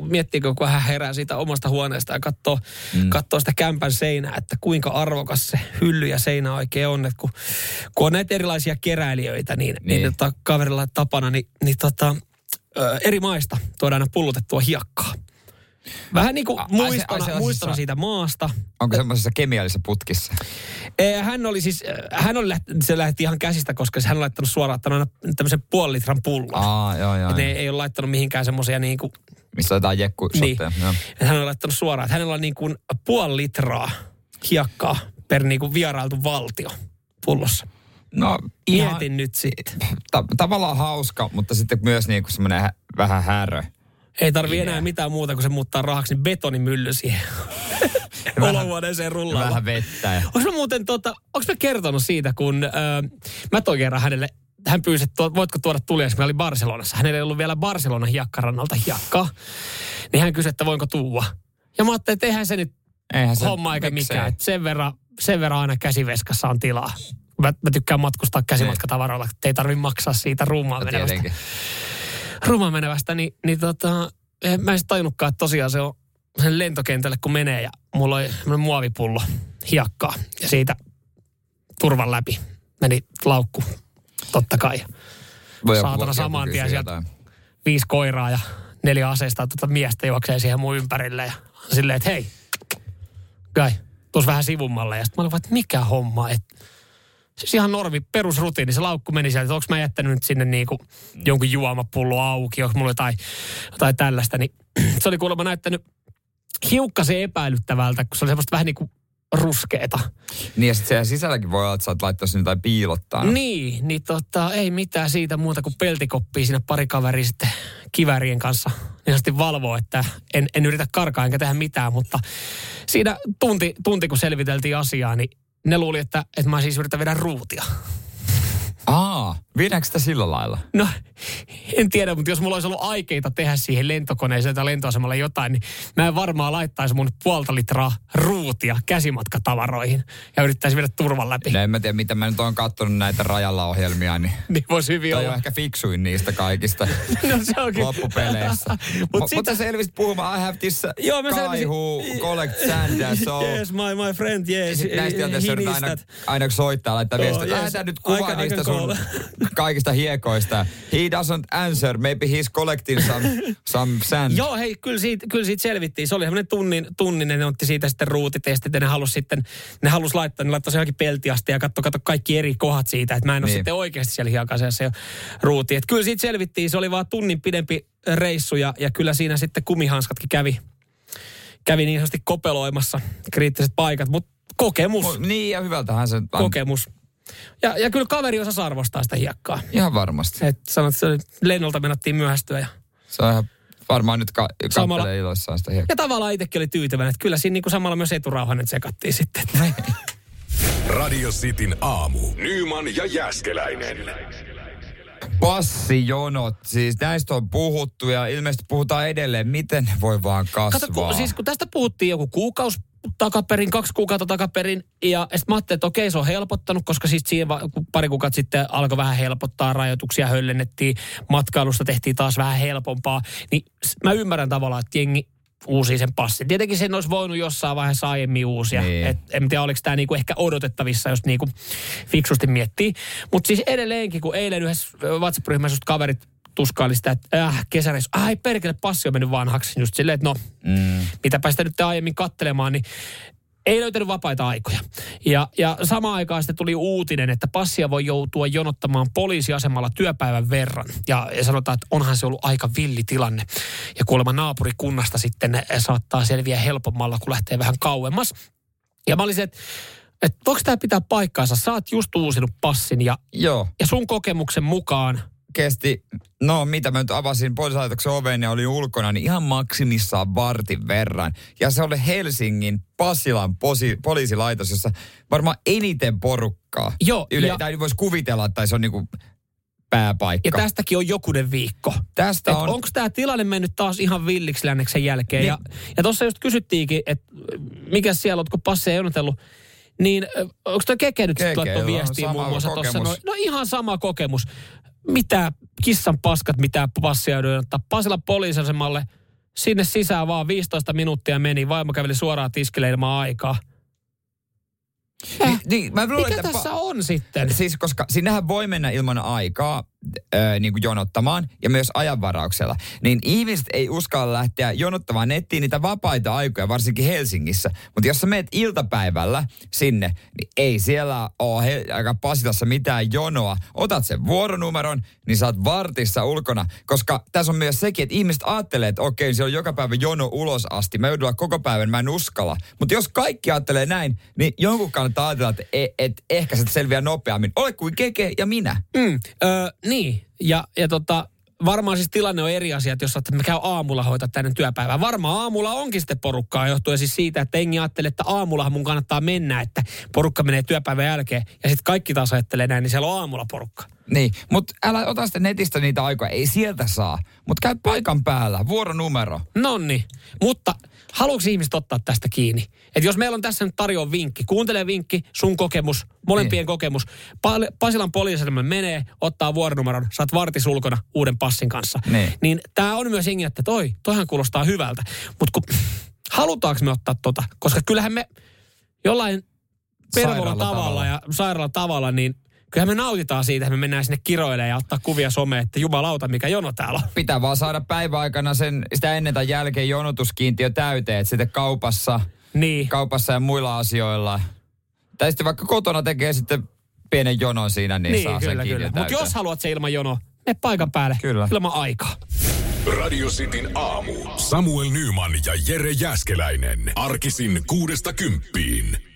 miettiikö, kun hän herää siitä omasta huoneesta ja katsoo, mm. katsoo sitä kämpän seinää, että kuinka arvokas se hylly ja seinä oikein on. Että kun, kun on näitä erilaisia keräilijöitä, niin, niin. Niin. niin tota, kaverilla tapana, niin, niin tota, ö, eri maista tuodaan aina pullotettua hiekkaa. Vähän niin kuin ai se- ai muistona, sellaisissa- muistona siitä maasta. Onko semmoisessa kemiallisessa putkissa? Hän oli siis, hän oli läht, se lähti ihan käsistä, koska hän on laittanut suoraan tämmöisen puoli litran pullon. Aa, joo, joo. Ne joo. ei ole laittanut mihinkään semmoisia niin kuin, Missä jotain jekku niin. Joo. Hän on laittanut suoraan, että hänellä on niin kuin puoli litraa hiekkaa per niin kuin vierailtu valtio pullossa. No, ihan, Mietin nyt sitten. ta- tavallaan hauska, mutta sitten myös niinku semmoinen hä- vähän härö. Ei tarvi enää mitään muuta kuin se muuttaa rahaksi, niin betonimylly siihen <laughs> olohuoneeseen rullaamaan. Vähän vettä. Ja... Onko mä muuten, tota, onko mä kertonut siitä, kun öö, mä toin kerran hänelle, hän pyysi, että voitko tuoda tuliaksi, mä olin Barcelonassa. Hänellä ei ollut vielä Barcelonan hiekkarannalta hiekkaa. Niin hän kysyi, että voinko tuua. Ja mä ajattelin, että eihän se nyt Eihän se, homma eikä miksei? mikään. Sen, verran, sen verran aina käsiveskassa on tilaa. Mä, mä tykkään matkustaa käsimatkatavaroilla, että ei tarvi maksaa siitä ruumaan No, menevästä. tietenkin. Ruumaan menevästä, niin, niin tota, en mä en tajunnutkaan, että tosiaan se on sen lentokentälle kun menee ja mulla oli muovipullo hiekkaa ja siitä turvan läpi meni laukku, totta kai. Voi Saatana joku saman tien sieltä jotain. Viisi koiraa ja neljä aseista tuota miestä juoksee siihen mun ympärille ja silleen, että hei, Kai, tuossa vähän sivummalle. Ja sitten mä olin vaan, että mikä homma, että Siis ihan normi, perusrutiini. Se laukku meni sieltä, että onko mä jättänyt nyt sinne niinku jonkun juomapullo auki, onko mulla jotain, jotain tällaista. Niin <clears throat> se oli kuulemma näyttänyt hiukkasen epäilyttävältä, kun se oli semmoista vähän niin kuin ruskeeta. Niin ja sitten sisälläkin voi olla, että sä oot laittanut sinne jotain piilottaa. Niin, niin tota, ei mitään siitä muuta kuin peltikoppia siinä pari kaveria sitten kivärien kanssa niin sanotusti valvoo, että en, en yritä karkaa enkä tehdä mitään, mutta siinä tunti, tunti kun selviteltiin asiaa, niin ne luuli, että, että mä siis yritän vedä ruutia. Aa, viedäänkö sitä sillä lailla? No, en tiedä, mutta jos mulla olisi ollut aikeita tehdä siihen lentokoneeseen tai lentoasemalle jotain, niin mä en varmaan laittaisi mun puolta litraa ruutia käsimatkatavaroihin ja yrittäisi viedä turvan läpi. No en mä tiedä, mitä mä nyt oon kattonut näitä rajalla ohjelmia, niin Niin voisi hyvin olla. on ehkä fiksuin niistä kaikista <laughs> No se onkin. loppupeleissä. <laughs> Mut Mut sitä- Mutta selvisit puhumaan, I have this Joo, mä selvisin. Kaihu, collect sand and so. Yes, my, my friend, yes. Sitten näistä tilanteissa yritetään needs aina, aina soittaa, laittaa Oh, viestiä. yes. Lähetään nyt kuva niistä sun call. kaikista hiekoista. He doesn't answer. Maybe he's collecting some, some sand. Joo, hei, kyllä siitä, kyllä siitä selvittiin. Se oli semmoinen tunnin, tunnin, ne otti siitä sitten ruutitestit ja ne halus sitten, ne halus laittaa, ne laittoi se johonkin peltiasti ja katso, katso kaikki eri kohdat siitä, että mä en ole Niin. sitten oikeasti siellä hiekasessa jo ruuti. Että kyllä siitä selvittiin, se oli vaan tunnin pidempi reissu ja, ja kyllä siinä sitten kumihanskatkin kävi, kävi niin sanotusti kopeloimassa kriittiset paikat, mutta kokemus, Mu- Niin, ja hyvältähän se kokemus. Ja, ja kyllä kaveri osasi arvostaa sitä hiekkaa. Ihan varmasti. Et sanot, että se oli, lennolta menattiin myöhästyä ja Se on ihan varmaan nyt ka- Samalla- kattelee iloissaan sitä hiekkaa. Ja tavallaan itsekin oli tyytyväinen, että kyllä siinä niin kuin samalla myös eturauhanen tsekattiin sitten. Radio Cityn aamu. Nyman ja Jäskeläinen. Passijonot, siis näistä on puhuttu ja ilmeisesti puhutaan edelleen, miten ne voi vaan kasvaa. Kato, kun, siis kun tästä puhuttiin joku kuukausi takaperin, kaksi kuukautta takaperin, ja sitten mä ajattelin, että okei, se on helpottanut, koska sitten siinä pari kuukautta sitten alkoi vähän helpottaa, rajoituksia höllennettiin, matkailusta tehtiin taas vähän helpompaa, niin mä ymmärrän tavallaan, että jengi uusi sen passin. Tietenkin sen olisi voinut jossain vaiheessa aiemmin uusia. Niin. Et, en tiedä, oliko tämä niinku ehkä odotettavissa, jos niinku fiksusti miettii. Mutta siis edelleenkin, kun eilen yhdessä WhatsApp-ryhmässä kaverit tuskaili sitä, että äh, kesäreissu, ai perkele, passi on mennyt vanhaksi. Just silleen, että no, mm. mitäpä sitä nyt aiemmin kattelemaan, niin ei löytänyt vapaita aikoja. Ja, ja samaan aikaan sitten tuli uutinen, että passia voi joutua jonottamaan poliisiasemalla työpäivän verran. Ja, ja sanotaan, että onhan se ollut aika villi tilanne. Ja kuulemma naapurikunnasta sitten saattaa selviä helpommalla, kun lähtee vähän kauemmas. Ja mä olisin, että, että voiko tämä pitää paikkaansa? Sä oot just uusinut passin ja, Joo, ja sun kokemuksen mukaan kesti, no mitä mä nyt avasin poliisilaitoksen oven ja oli ulkona, niin ihan maksimissaan vartin verran. Ja se oli Helsingin Pasilan posi, poliisilaitos, jossa varmaan eniten porukkaa. Joo, Yle, ja- tai voisi kuvitella, että se on niinku pääpaikka. Ja tästäkin on jokunen viikko. Tästä Et on... Onko tämä tilanne mennyt taas ihan villiksi länneksen jälkeen? Niin. Ja, ja tuossa just kysyttiinkin, että mikä siellä, oletko passeja jonotellut, niin onko tuo Keke nyt sitten laittoi sama muun muassa tuossa? No, no ihan sama kokemus. Mitä kissan paskat, mitä passia joudun ottaa Pasilan poliisasemalle. Sinne sisään vaan 15 minuuttia meni. Vaimo käveli suoraan tiskille ilman aikaa. Niin, niin, mä luulen, Mikä että tässä pa- on sitten? Siis koska sinnehän voi mennä ilman aikaa ö, niin kuin jonottamaan ja myös ajanvarauksella. Niin ihmiset ei uskalla lähteä jonottamaan nettiin niitä vapaita aikoja, varsinkin Helsingissä. Mutta jos sä meet iltapäivällä sinne, niin ei siellä ole aika Pasilassa mitään jonoa. Otat sen vuoronumeron, niin oot vartissa ulkona. Koska tässä on myös sekin, että ihmiset ajattelee, että okei, siellä on joka päivä jono ulos asti. Mä joudun koko päivän, mä en uskalla. Mutta jos kaikki ajattelee näin, niin jonkun kannattaa ajatella, että et, et, ehkä se selviää nopeammin. Ole kuin Keke ja minä. Mm, öö, niin, ja, ja tota, varmaan siis tilanne on eri asia, että jos että me käy aamulla hoitaa tänne työpäivää. Varmaan aamulla onkin sitten porukkaa johtuen siis siitä, että engi ajattelee, että aamullahan mun kannattaa mennä, että porukka menee työpäivän jälkeen. Ja sitten kaikki taas ajattelee näin, niin siellä on aamulla porukka. Niin, mutta älä ota sitten netistä niitä aikoja. Ei sieltä saa. Mutta käy paikan päällä, vuoronumero. Nonni, mutta haluatko ihmiset ottaa tästä kiinni? Että jos meillä on tässä nyt tarjoa vinkki, kuuntele vinkki, sun kokemus, molempien Niin. kokemus. Pa- Pasilan poliisiasemalle menee, ottaa vuoronumeron, saat vartis ulkona uuden passin kanssa. Niin. Niin tämä on myös jengi, että toi, toihan kuulostaa hyvältä. Mutta kun halutaanko me ottaa tota? Koska kyllähän me jollain pervolla tavalla. ja sairaalla tavalla, niin kyllähän me nautitaan siitä, että me mennään sinne kiroille ja ottaa kuvia someen, että jumalauta, mikä jono täällä on. Pitää vaan saada päiväaikana sen, sitä ennen tai jälkeen jonotuskiintiö täyteen. Että sitten kaupassa, Niin. kaupassa ja muilla asioilla. Tai sitten vaikka kotona tekee sitten pienen jonon siinä, niin, saa sen kyllä, kiintiö kyllä. Mutta jos haluat se ilman jono, me paikan päälle. Kyllä. Ilman aikaa. Radio Cityn aamu. Samuel Nyman ja Jere Jäskeläinen. Arkisin kuudesta kymppiin.